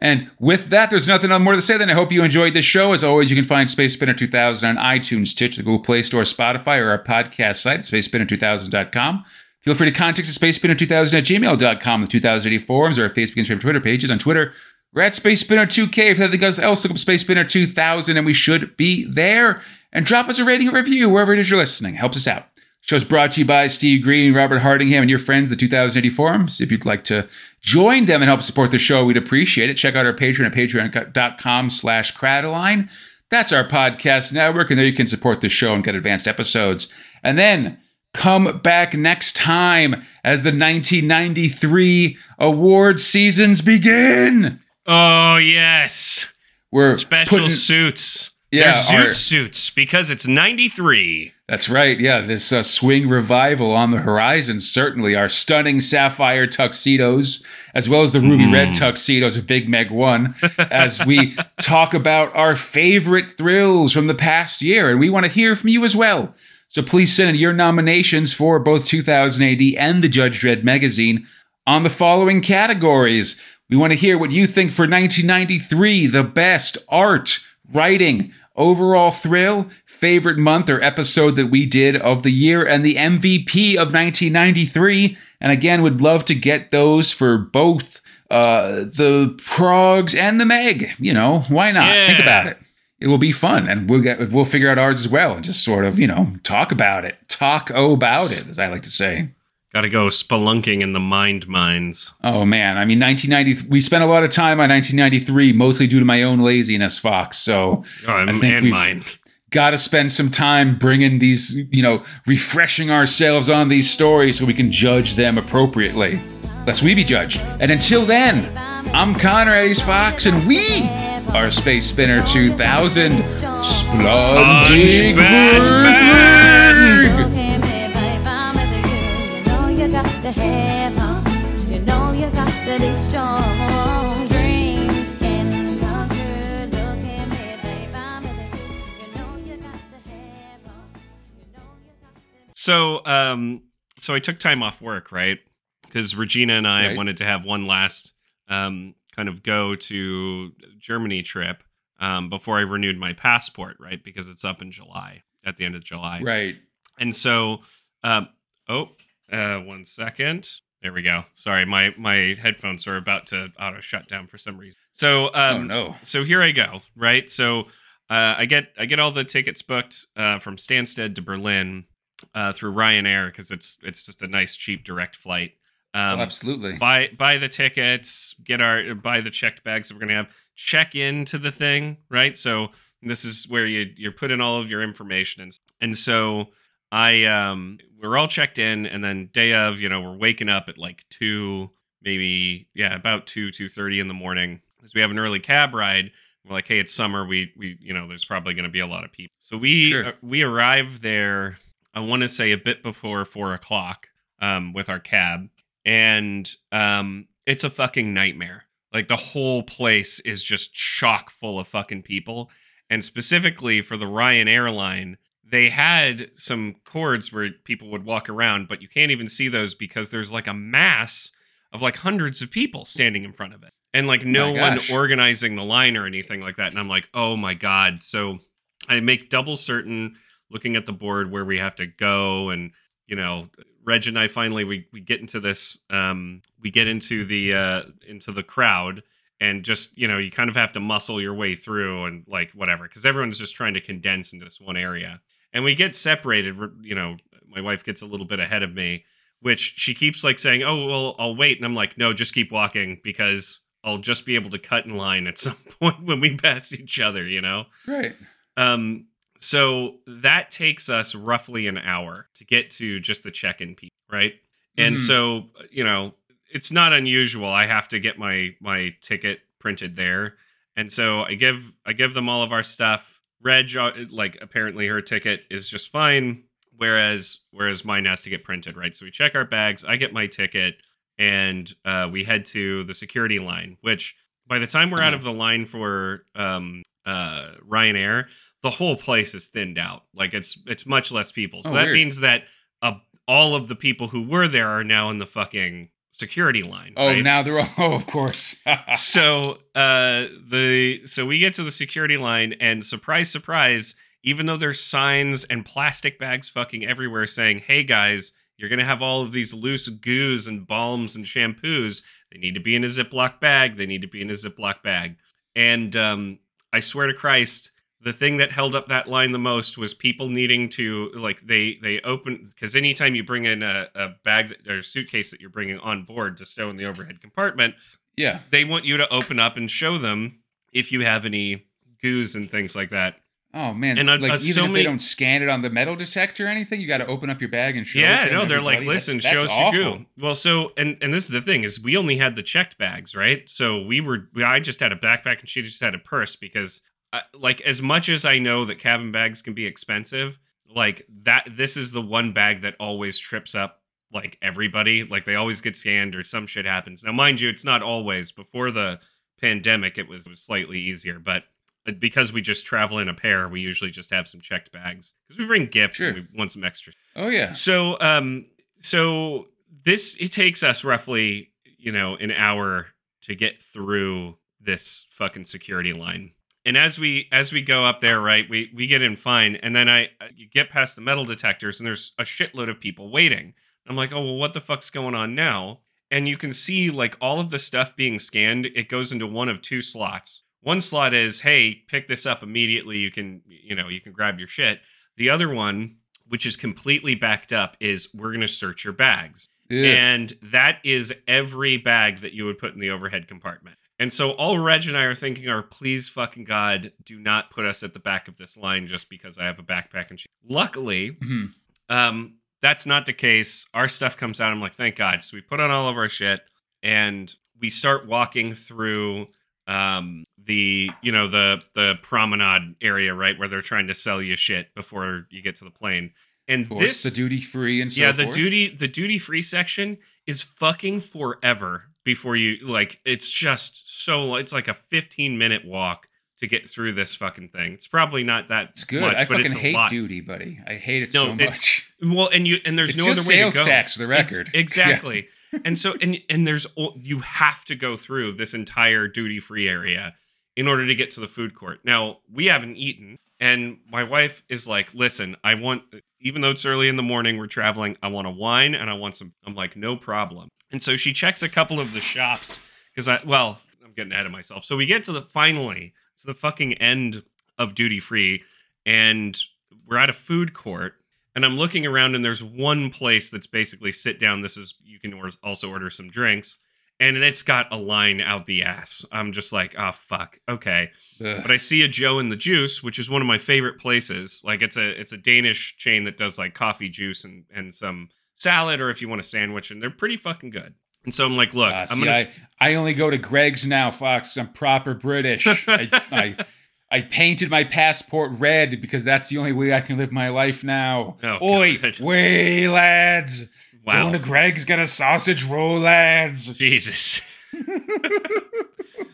And with that, there's nothing more to say. Then I hope you enjoyed this show. As always, you can find Space Spinner 2000 on iTunes, Stitch, the Google Play Store, Spotify, or our podcast site at spacespinner2000.com. Feel free to contact us at spacespinner2000 at gmail.com, the 2080 forums, or our Facebook, Instagram, Twitter pages. On Twitter, we're at Space Spinner 2K. If anything else, oh, look up Space Spinner 2000, and we should be there. And drop us a rating or review wherever it is you're listening. Helps us out. Show is brought to you by Steve Green, Robert Hardingham, and your friends, the 2080 Forums. If you'd like to join them and help support the show, we'd appreciate it. Check out our Patreon at patreon.com slash Cradaline. That's our podcast network, and there you can support the show and get advanced episodes. And then come back next time as the 1993 award seasons begin. Oh yes. We're Special putting- suits. Yeah, They're zoot our- suits because it's 93. That's right. Yeah, this uh, swing revival on the horizon. Certainly, our stunning sapphire tuxedos, as well as the ruby red tuxedos of Big Meg One, as we talk about our favorite thrills from the past year, and we want to hear from you as well. So please send in your nominations for both 2000 AD and the Judge Dredd magazine on the following categories. We want to hear what you think for 1993, the best art, writing, overall thrill, favorite month or episode that we did of the year, and the MVP of 1993. And again, would love to get those for both uh, the Progs and the Meg. You know, why not? Think about it. It will be fun, and we'll get we'll figure out ours as well, and just sort of you know talk about it, talk about it, as I like to say. Got to go spelunking in the mind mines. Oh man, I mean 1990. We spent a lot of time on 1993, mostly due to my own laziness, Fox. So Oh, and, think and mine. Got to spend some time bringing these, you know, refreshing ourselves on these stories so we can judge them appropriately, lest we be judged. And until then, I'm Connor Ace Fox, and we are Space Spinner 2000. Splundig So, um, so I took time off work, right? Because Regina and I Right. wanted to have one last um, kind of go to Germany trip um, before I renewed my passport, right? Because it's up in July, at the end of July. Right. And so, um, oh, uh, one second. There we go. Sorry, my my headphones are about to auto shut down for some reason. So, um, oh no. so here I go. Right. So uh, I get I get all the tickets booked uh, from Stansted to Berlin uh, through Ryanair because it's it's just a nice cheap direct flight. Um, oh, absolutely. buy buy the tickets, get our buy the checked bags that we're gonna have. Check into the thing, right? So this is where you you put in all of your information and and so I um we're all checked in and then day of, you know, we're waking up at like two, maybe yeah, about two, two thirty in the morning. Because we have an early cab ride. We're like, hey, it's summer. We we you know, there's probably gonna be a lot of people. So we Sure. uh, we arrive there, I wanna say a bit before four o'clock, um, with our cab and um it's a fucking nightmare like the whole place is just chock full of fucking people and specifically for the ryan airline they had some cords where people would walk around, but you can't even see those because there's like a mass of like hundreds of people standing in front of it. And like no my one organizing the line or anything like that. And I'm like, oh my God. So I make double certain looking at the board where we have to go and you know reg and i finally we, we get into this um we get into the uh into the crowd and just you know you kind of have to muscle your way through and like whatever because everyone's just trying to condense into this one area. And we get separated you know my wife gets a little bit ahead of me which she keeps like saying oh well i'll wait. And i'm like no just keep walking because i'll just be able to cut in line at some point when we pass each other you know? Right. um, so that takes us roughly an hour to get to just the check-in piece, right? And Mhm. so, you know, it's not unusual. I have to get my my ticket printed there, and so I give I give them all of our stuff. Reg, uh, like apparently her ticket is just fine, whereas whereas mine has to get printed, right? So we check our bags. I get my ticket, and uh, we head to the security line. Which by the time we're out Uh-huh. of the line for um, uh, Ryanair, the whole place is thinned out. Like it's it's much less people. So Oh, that weird. means that uh, all of the people who were there are now in the fucking security line. Oh, right? now they're all. Oh, of course. so uh the so we get to the security line and surprise surprise even though there's signs and plastic bags fucking everywhere saying hey guys you're gonna have all of these loose goos and balms and shampoos they need to be in a ziploc bag they need to be in a ziploc bag and um i swear to christ the thing that held up that line the most was people needing to like they they open because anytime you bring in a, a bag that, or suitcase that you're bringing on board to stow in the overhead compartment yeah. they want you to open up and show them if you have any goos and things like that. Oh man. And, like uh, even so if many- they don't scan it on the metal detector or anything, you got to open up your bag and show. it yeah, no, they're like, listen, That's- show that's us your awful. goo. Well, so and and this is the thing is we only had the checked bags, right? So we were I just had a backpack and she just had a purse because like as much as I know that cabin bags can be expensive, like that this is the one bag that always trips up like everybody. Like they always get scanned or some shit happens. Now, mind you, it's not always. Before the pandemic, it was, it was slightly easier, but uh, because we just travel in a pair, we usually just have some checked bags because we bring gifts and we want some extra Oh yeah. so um so this it takes us roughly, you know, an hour to get through this fucking security line. And as we as we go up there, right, we we get in fine and then I uh, you get past the metal detectors and there's a shitload of people waiting. I'm like, "Oh, well what the fuck's going on now?" And you can see like all of the stuff being scanned, it goes into one of two slots. One slot is, "Hey, pick this up immediately. You can, you know, you can grab your shit." The other one which is completely backed up, is we're going to search your bags. And that is every bag that you would put in the overhead compartment. And so all Reg and I are thinking are, please fucking God, do not put us at the back of this line just because I have a backpack and shit. Luckily, Mhm. um, that's not the case. Our stuff comes out. I'm like, thank God. So we put on all of our shit and we start walking through um the you know the the promenade area right where they're trying to sell you shit before you get to the plane and course, this the duty free and so yeah the forth. duty the duty free section is fucking forever before you like it's just so it's like a 15 minute walk to get through this fucking thing it's probably not that It's good. much I but fucking it's a hate lot duty, buddy. I hate it No, so it's- much. well and you and there's It's no other way to go tax the record. exactly and so and and there's you have to go through this entire duty free area in order to get to the food court now we haven't eaten and my wife is like listen i want even though it's early in the morning we're traveling i want a wine and i want some i'm like no problem and so she checks a couple of the shops because i well i'm getting ahead of myself so we get to the finally to the fucking end of duty free and we're at a food court and I'm looking around and there's one place that's basically sit down. This is you can or- also order some drinks, and it's got a line out the ass. I'm just like, oh fuck, okay. Ugh. But I see a Joe and the Juice, which is one of my favorite places. Like it's a it's a Danish chain that does like coffee juice and and some salad, or if you want a sandwich, and they're pretty fucking good. And so I'm like, look, Ah, I'm see, gonna. I, I only go to Greggs now, Fox. I'm proper British. I, I, I painted my passport red because that's the only way I can live my life now. Oh, Oi, God. way, lads. wow, Going to Greggs, get a sausage roll, lads. Jesus.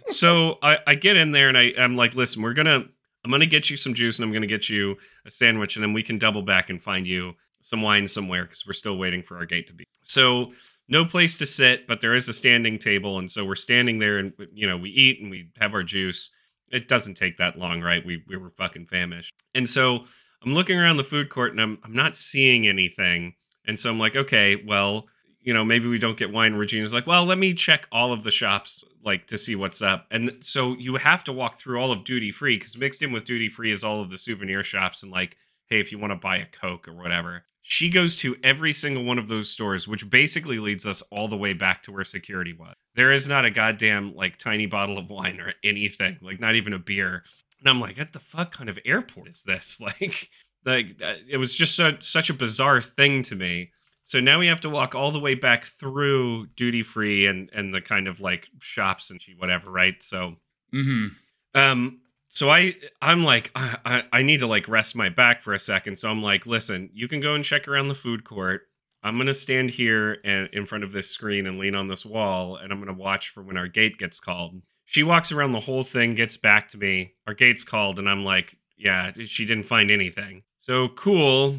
so I, I get in there and I, I'm like, listen, we're gonna I'm gonna get you some juice and I'm gonna get you a sandwich, and then we can double back and find you some wine somewhere because we're still waiting for our gate to be. So no place to sit, but there is a standing table, and so we're standing there, and you know we eat and we have our juice. It doesn't take that long, right? We we were fucking famished, and so I'm looking around the food court and I'm I'm not seeing anything, and so I'm like, okay, well, you know, maybe we don't get wine. Regina's like, well, let me check all of the shops like to see what's up, and so you have to walk through all of duty free because mixed in with duty free is all of the souvenir shops and like, hey, if you want to buy a Coke or whatever. She goes to every single one of those stores, which basically leads us all the way back to where security was. There is not a goddamn like tiny bottle of wine or anything, like not even a beer. And I'm like, what the fuck kind of airport is this? Like, like uh, it was just so, such a bizarre thing to me. So now we have to walk all the way back through duty free and and the kind of like shops and whatever, right? So Mm-hmm. um so i i'm like I, I need to like rest my back for a second. So i'm like listen you can go and check around the food court. I'm gonna stand here and in front of this screen and lean on this wall and i'm gonna watch for when our gate gets called. She walks around the whole thing gets back to me. Our gate's called and i'm like yeah she didn't find anything. So cool.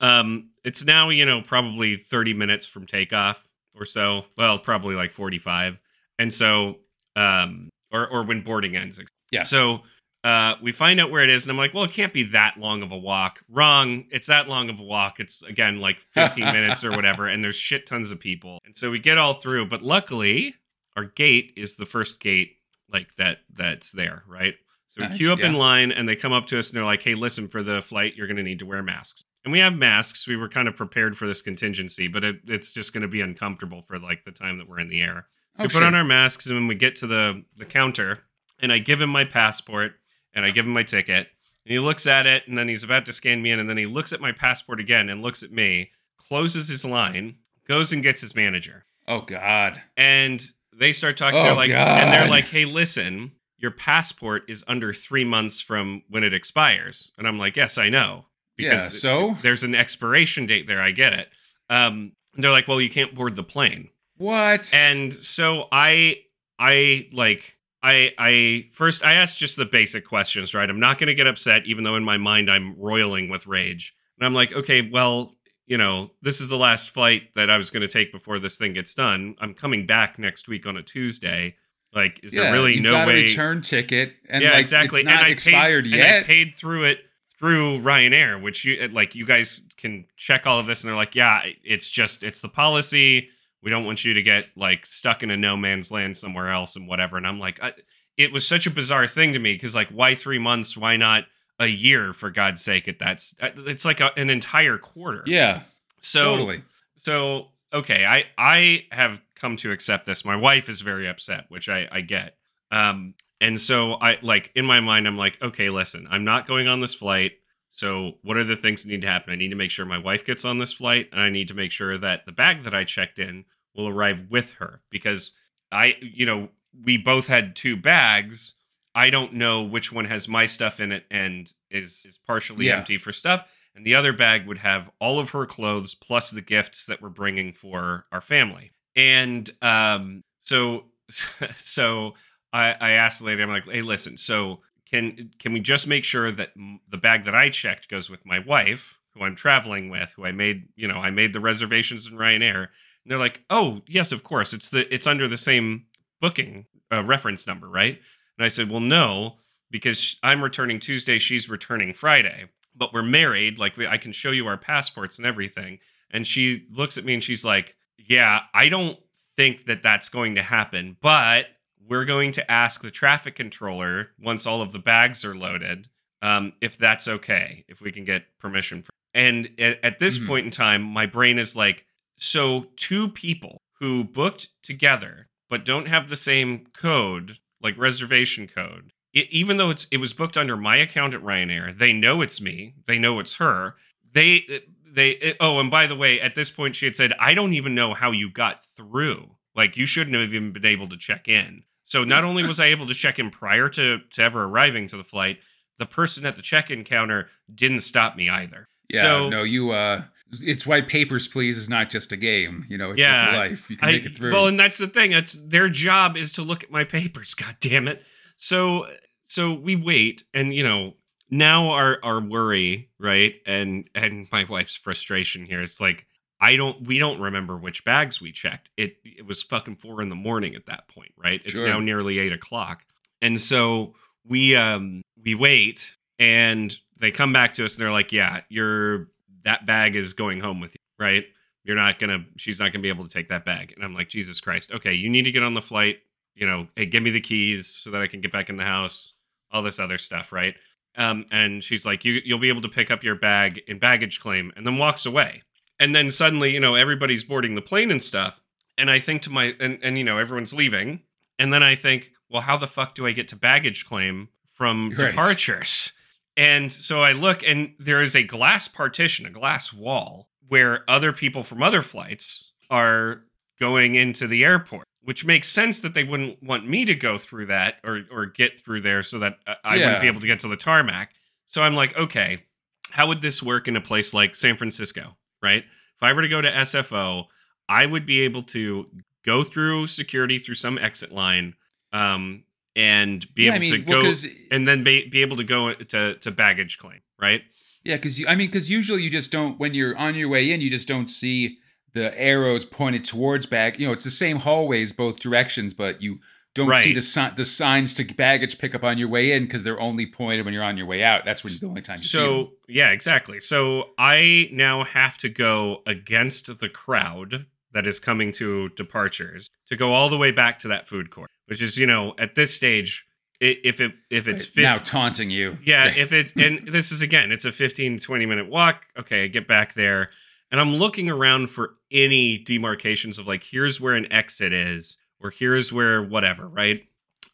Um it's now you know probably 30 minutes from takeoff or so. Well probably like 45 and so um or or when boarding ends Yeah. so uh, we find out where it is, and I'm like, well, it can't be that long of a walk. Wrong. It's that long of a walk. It's again like 15 minutes or whatever, and there's shit tons of people. And so we get all through, but luckily, our gate is the first gate like that that's there, right? So we queue up in line, and they come up to us and they're like, hey, listen, for the flight, you're going to need to wear masks. And we have masks. We were kind of prepared for this contingency, but it, it's just going to be uncomfortable for like the time that we're in the air. So Oh, we put sure. on our masks, and when we get to the the counter, and I give him my passport, and I give him my ticket, and he looks at it, and then he's about to scan me in, and then he looks at my passport again and looks at me, closes his line, goes and gets his manager, Oh God. and they start talking. Oh, they're like, and they're like, "Hey, listen, your passport is under three months from when it expires," and I'm like, "Yes, I know." Yeah. So there's an expiration date there. I get it. Um, they're like, "Well, you can't board the plane." what? And so I I like I I first I asked just the basic questions, right? I'm not going to get upset even though in my mind I'm roiling with rage. And I'm like, "Okay, well, you know, this is the last flight that I was going to take before this thing gets done. I'm coming back next week on a Tuesday. Like is yeah, there really no way a return ticket, and Yeah, like, exactly. It's not and I expired paid, yet. And I paid through it through Ryanair, which you like you guys can check all of this and they're like, "Yeah, it's just it's the policy. We don't want you to get like stuck in a no man's land somewhere else and whatever." And I'm like, I, it was such a bizarre thing to me because like, why three months? Why not a year? For God's sake, at that's it's like a, an entire quarter. yeah. So totally. so okay, I I have come to accept this. My wife is very upset, which I I get. Um, and so I like in my mind, I'm like, okay, listen, I'm not going on this flight. So what are the things that need to happen? I need to make sure my wife gets on this flight, and I need to make sure that the bag that I checked in will arrive with her because I, you know, we both had two bags. I don't know which one has my stuff in it and is is partially Yeah. empty for stuff, and the other bag would have all of her clothes plus the gifts that we're bringing for our family. And um, so, so I, I asked the lady, I'm like, hey, listen, so can can we just make sure that the bag that I checked goes with my wife, who I'm traveling with, who I made, you know, I made the reservations in Ryanair. And they're like, oh, yes, of course, it's the it's under the same booking uh, reference number, right? And I said, well, no, because sh- I'm returning Tuesday, she's returning Friday, but we're married. Like, we, I can show you our passports and everything. And she looks at me and she's like, yeah, I don't think that that's going to happen, but we're going to ask the traffic controller once all of the bags are loaded um, if that's okay, if we can get permission. For- and at, at this Mhm. point in time, my brain is like, so two people who booked together but don't have the same code, like reservation code. It, even though it's it was booked under my account at Ryanair, they know it's me. They know it's her. They they oh, and by the way, at this point she had said, "I don't even know how you got through. Like you shouldn't have even been able to check in." So not only was I able to check in prior to to ever arriving to the flight, the person at the check-in counter didn't stop me either. Yeah. so no, you. uh It's white papers, please. Is not just a game. You know, it's, Yeah, it's a life. You can I, make it through. Well, and that's the thing. It's their job is to look at my papers. God damn it. So so we wait, and you know, now our our worry, right, and and my wife's frustration here. It's like I don't, we don't remember which bags we checked. It it was fucking four in the morning at that point, right? It's Sure. now nearly eight o'clock, and so we um we wait, and they come back to us, and they're like, "Yeah, your that bag is going home with you, right? You're not gonna, she's not gonna be able to take that bag." And I'm like, "Jesus Christ, okay, you need to get on the flight." You know, hey, give me the keys so that I can get back in the house. All this other stuff, right? Um, and she's like, you, you'll be able to pick up your bag in baggage claim, and then walks away. And then suddenly, you know, everybody's boarding the plane and stuff. And I think to my, and, and you know, everyone's leaving. And then I think, well, how the fuck do I get to baggage claim from Right. departures? And so I look, and there is a glass partition, a glass wall, where other people from other flights are going into the airport, which makes sense that they wouldn't want me to go through that or or get through there so that I- Yeah. wouldn't be able to get to the tarmac. So I'm like, okay, how would this work in a place like San Francisco, right? If I were to go to SFO, I would be able to go through security through some exit line um, and be yeah, able I mean, to go well, and then be, be able to go to, to baggage claim, right? Yeah, because I mean, because usually you just don't when you're on your way in, you just don't see the arrows pointed towards bag. You know, it's the same hallways both directions, but you don't see the si- the signs to baggage pickup on your way in because they're only pointed when you're on your way out. That's when the only time you see them. So yeah, exactly. So I now have to go against the crowd that is coming to departures to go all the way back to that food court, which is you know at this stage, if it if it's 50, now taunting you. yeah, if it's and this is again, it's a 15 20 minute walk. Okay, I get back there and I'm looking around for any demarcations of like here's where an exit is or here's where whatever, right?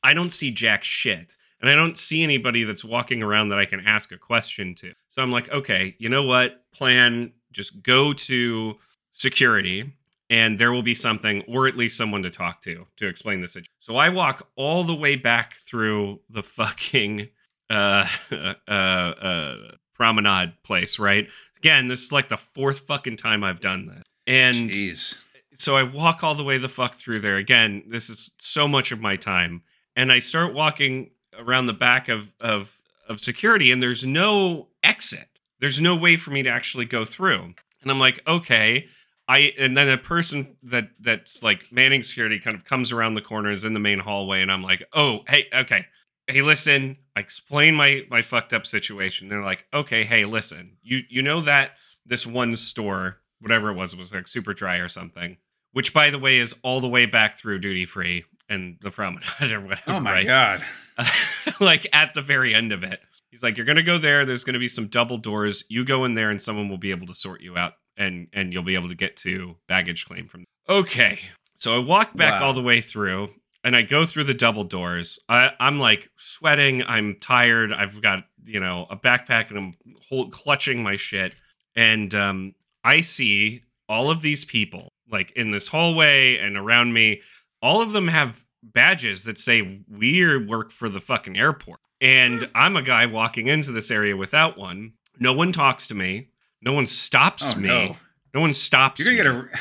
I don't see jack shit. And I don't see anybody that's walking around that I can ask a question to. So I'm like, okay, you know what? Plan just go to security and there will be something or at least someone to talk to to explain the situation. So I walk all the way back through the fucking uh, uh, uh, promenade place, right? Again, this is like the fourth fucking time I've done this. And Jeez. so I walk all the way the fuck through there. Again, this is so much of my time. And I start walking around the back of of of security and there's no exit. There's no way for me to actually go through. And I'm like, okay. I and then a person that that's like manning security kind of comes around the corner is in the main hallway and I'm like, "Oh, hey, okay. Hey, listen, I explain my my fucked up situation." They're like, "Okay, hey, listen. You you know that this one store, whatever it was, was like super dry or something, which by the way is all the way back through duty free and the promenade or whatever. Oh my right? god. like at the very end of it. He's like, You're gonna go there, there's gonna be some double doors. You go in there and someone will be able to sort you out and and you'll be able to get to baggage claim from Okay. So I walk back Wow. all the way through and I go through the double doors. I, I'm like sweating. I'm tired. I've got, you know, a backpack and I'm hold, clutching my shit. And um, I see all of these people like in this hallway and around me. All of them have badges that say we work for the fucking airport. And I'm a guy walking into this area without one. No one talks to me. No one stops Oh, me. no. No. one stops. You're gonna me. get a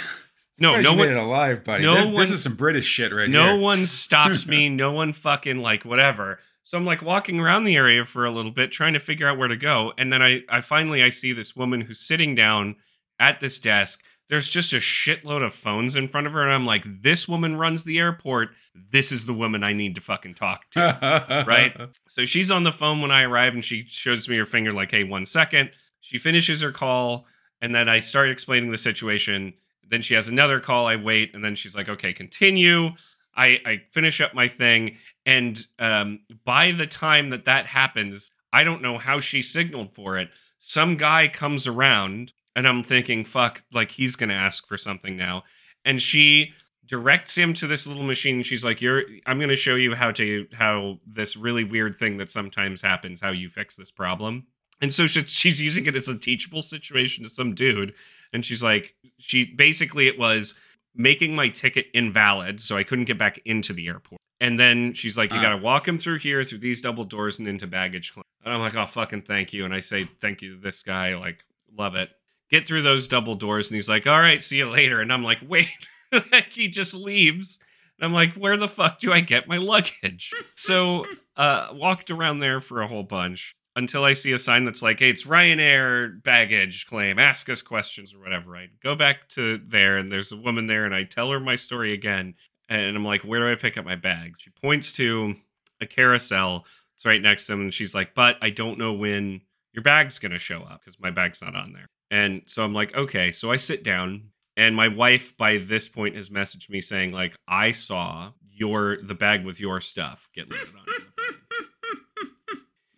no, no one made it alive, buddy. no this, one- this is some British shit right no here. No one stops me. No one fucking like whatever. So I'm like walking around the area for a little bit, trying to figure out where to go. And then I, I finally I see this woman who's sitting down at this desk. There's just a shitload of phones in front of her, and I'm like, this woman runs the airport. This is the woman I need to fucking talk to. right? So she's on the phone when I arrive and she shows me her finger, like, hey, one second. She finishes her call, and then I start explaining the situation. Then she has another call. I wait, and then she's like, okay, continue. I, I finish up my thing. And um, by the time that that happens, I don't know how she signaled for it. Some guy comes around, and I'm thinking, fuck, like he's to ask for something now. And she directs him to this little machine she's like you're i'm going to show you how to how this really weird thing that sometimes happens how you fix this problem and so she, she's using it as a teachable situation to some dude. And she's like she basically it was making my ticket invalid so i couldn't get back into the airport. And then she's like you Ah. got to walk him through here through these double doors and into baggage claim. And i'm like oh fucking thank you. And i say thank you to this guy like love it. Get through those double doors. And he's like all right see you later. And i'm like wait like he just leaves. And i'm like where the fuck do i get my luggage? So uh walked around there for a whole bunch until I see a sign that's like, hey, it's Ryanair baggage claim. Ask us questions or whatever. I go back to there and there's a woman there and I tell her my story again. And I'm like, where do I pick up my bags? She points to a carousel. It's right next to them. And she's like, but I don't know when your bag's going to show up because my bag's not on there. And so I'm like, okay. So I sit down and my wife by this point has messaged me saying like, I saw your the bag with your stuff get loaded plane.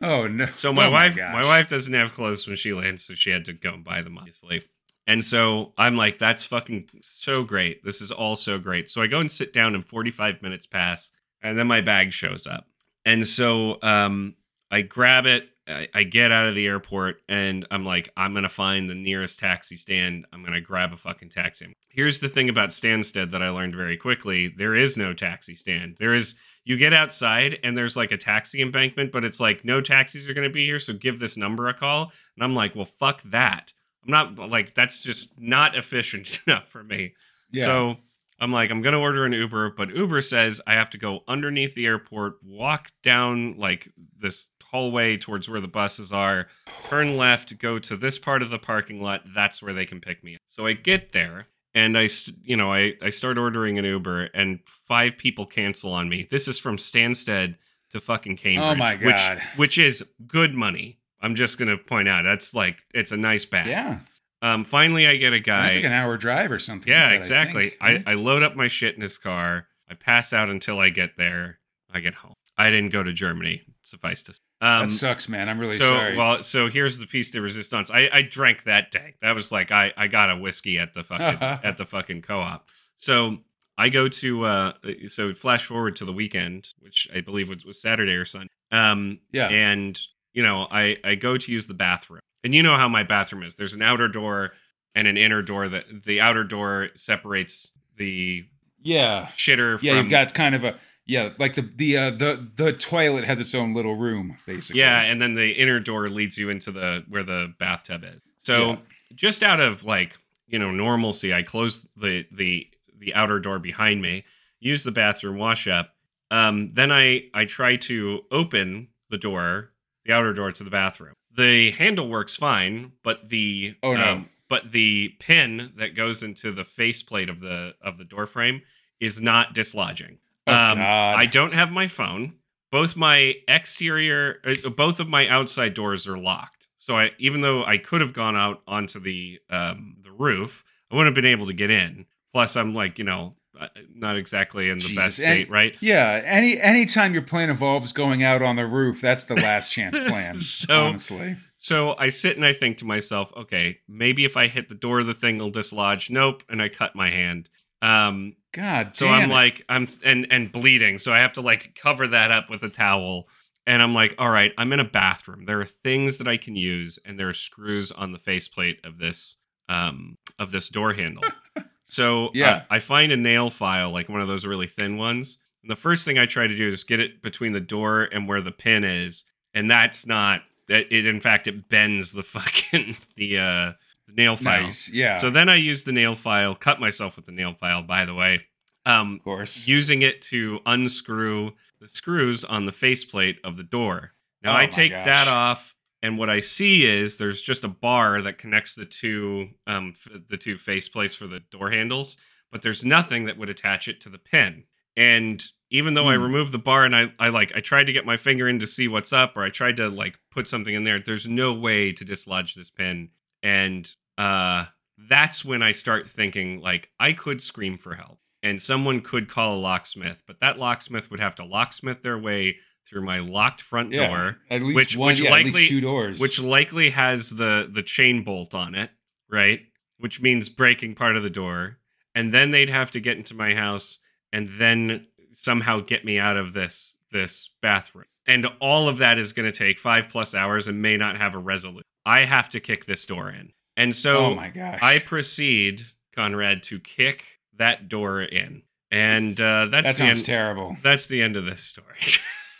Oh no. So my Oh wife, gosh. my wife doesn't have clothes when she lands, so she had to go and buy them, obviously. And so I'm like, that's fucking so great. This is all so great. So I go and sit down, and 45 minutes pass, and then my bag shows up. And so um, I grab it. I, I get out of the airport, and I'm like, I'm gonna find the nearest taxi stand. I'm gonna grab a fucking taxi. Here's the thing about Stansted that I learned very quickly: there is no taxi stand. There is you get outside and there's like a taxi embankment, but it's like no taxis are going to be here, so give this number a call. And I'm like, well, fuck that. I'm not like that's just not efficient enough for me. Yeah. So I'm like, I'm gonna order an Uber, but Uber says I have to go underneath the airport, walk down like this hallway towards where the buses are, turn left, go to this part of the parking lot. That's where they can pick me up. So I get there and I, you know, I I start ordering an Uber, and five people cancel on me. This is from Stansted to fucking Cambridge. Oh my which- God. Which, is good money. I'm just gonna point out that's like it's a nice bag. yeah. Um. Finally, I get a guy. That's like an hour drive or something. Yeah, like that, exactly. think. I, I, load up my shit in his car. I pass out until I get there. I get home. I didn't go to Germany, suffice to say. Um, that sucks, man. I'm really so sorry. well, so here's the piece de resistance. I, I drank that day. That was like I, I got a whiskey at the fucking at the fucking co-op. So I go to uh so flash forward to the weekend, which I believe was, was Saturday or Sunday. Um Yeah. and you know, I I go to use the bathroom. And you know how my bathroom is. There's an outer door and an inner door that the outer door separates the yeah. shitter Yeah, from you've got kind of a yeah, like the the uh, the the toilet has its own little room, basically. Yeah, and then the inner door leads you into the where the bathtub is. So Yeah. just out of like you know normalcy, I close the the the outer door behind me, use the bathroom, wash up. Um, then I I try to open the door, the outer door to the bathroom. The handle works fine, but the Oh, no. um, but the pin that goes into the faceplate of the of the door frame is not dislodging. Oh, um. I don't have my phone. Both my exterior, uh, both of my outside doors are locked. So I, even though I could have gone out onto the um, the roof, I wouldn't have been able to get in. Plus, I'm like, you know, uh, not exactly in the Jesus, best state, right? Yeah, any anytime your plan involves going out on the roof, that's the last chance plan. So- honestly, So I sit and I think to myself, okay, maybe if I hit the door, the thing will dislodge. Nope, and I cut my hand. Um, God. So I'm it. like, I'm and and bleeding, so I have to like cover that up with a towel. And I'm like, all right, I'm in a bathroom. There are things that I can use, and there are screws on the faceplate of this um of this door handle. so Yeah. uh, I find a nail file, like one of those really thin ones. And the first thing I try to do is get it between the door and where the pin is, and that's not. It, it in fact it bends the fucking the uh the nail file. nice. Yeah. So then I used the nail file, cut myself with the nail file, by the way. Um, of course. using it to unscrew the screws on the faceplate of the door. Now Oh I take gosh. that off, and what I see is there's just a bar that connects the two um, f- the two faceplates for the door handles, but there's nothing that would attach it to the pin. And even though I Hmm. removed the bar and I, I like I tried to get my finger in to see what's up, or I tried to like put something in there, there's no way to dislodge this pin. And uh that's when I start thinking like I could scream for help and someone could call a locksmith, but that locksmith would have to locksmith their way through my locked front yeah. door, At least which- one. which yeah, at likely- least two doors. which likely has the the chain bolt on it, right? Which means breaking part of the door, and then they'd have to get into my house and then somehow get me out of this this bathroom. And all of that is going to take 5 plus hours and may not have a resolution. I have to kick this door in. And so oh my gosh. I proceed, Conrad, to kick that door in. And uh, that's that sounds end. terrible. that's the end of this story.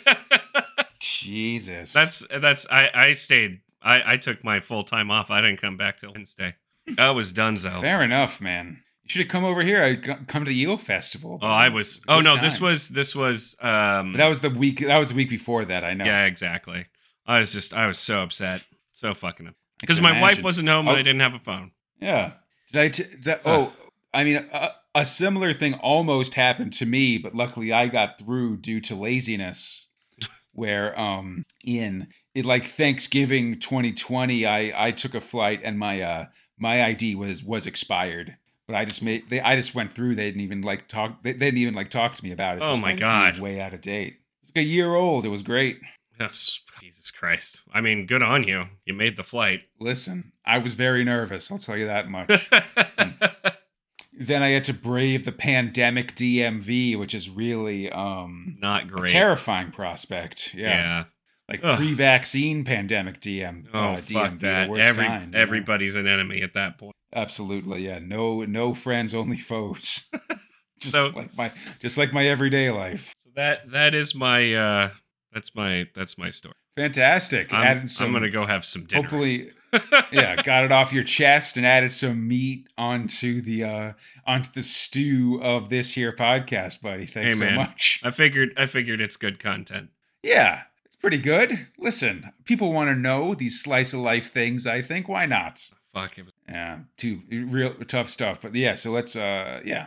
Jesus. that's that's I I stayed. I I took my full time off. I didn't come back till Wednesday. I was done so. fair enough, man. Should have come over here. I come to the Eel Festival. Oh, I was. Oh no, this was this was. Um. But that was the week. That was the week before that. I know. yeah, exactly. I was just I was so upset, so fucking upset I because my wife wasn't home and Oh. I didn't have a phone. Yeah. Did I? T- did- oh, I mean, a, a similar thing almost happened to me, but luckily I got through due to laziness. Where um in it like Thanksgiving 2020, I I took a flight and my uh my ID was was expired. But I just made they I just went through. They didn't even like talk. They, they didn't even like talk to me about it. Oh Just my God. "You're way out of date. Like a year old. It was great. That's, Jesus Christ! I mean, good on you. You made the flight. Listen, I was very nervous. I'll tell you that much. then I had to brave the pandemic DMV, which is really um, Not a great. terrifying prospect. Yeah, yeah. Like Ugh. pre-vaccine pandemic DM. Oh uh, fuck DMV, that! Every kind, you know? everybody's an enemy at that point. absolutely, yeah. No, no friends, only foes. just So- like my, just like my everyday life. So that that is my uh that's my that's my story. Fantastic. I'm, some, I'm gonna go have some dinner. hopefully yeah, got it off your chest and added some meat onto the uh onto the stew of this here podcast, buddy. Thanks Hey, so much. I figured I figured it's good content. Yeah, pretty good. Listen, people want to know these slice of life things, I think. Why not? Fuck it. Yeah, too real tough stuff. But yeah, so let's uh yeah.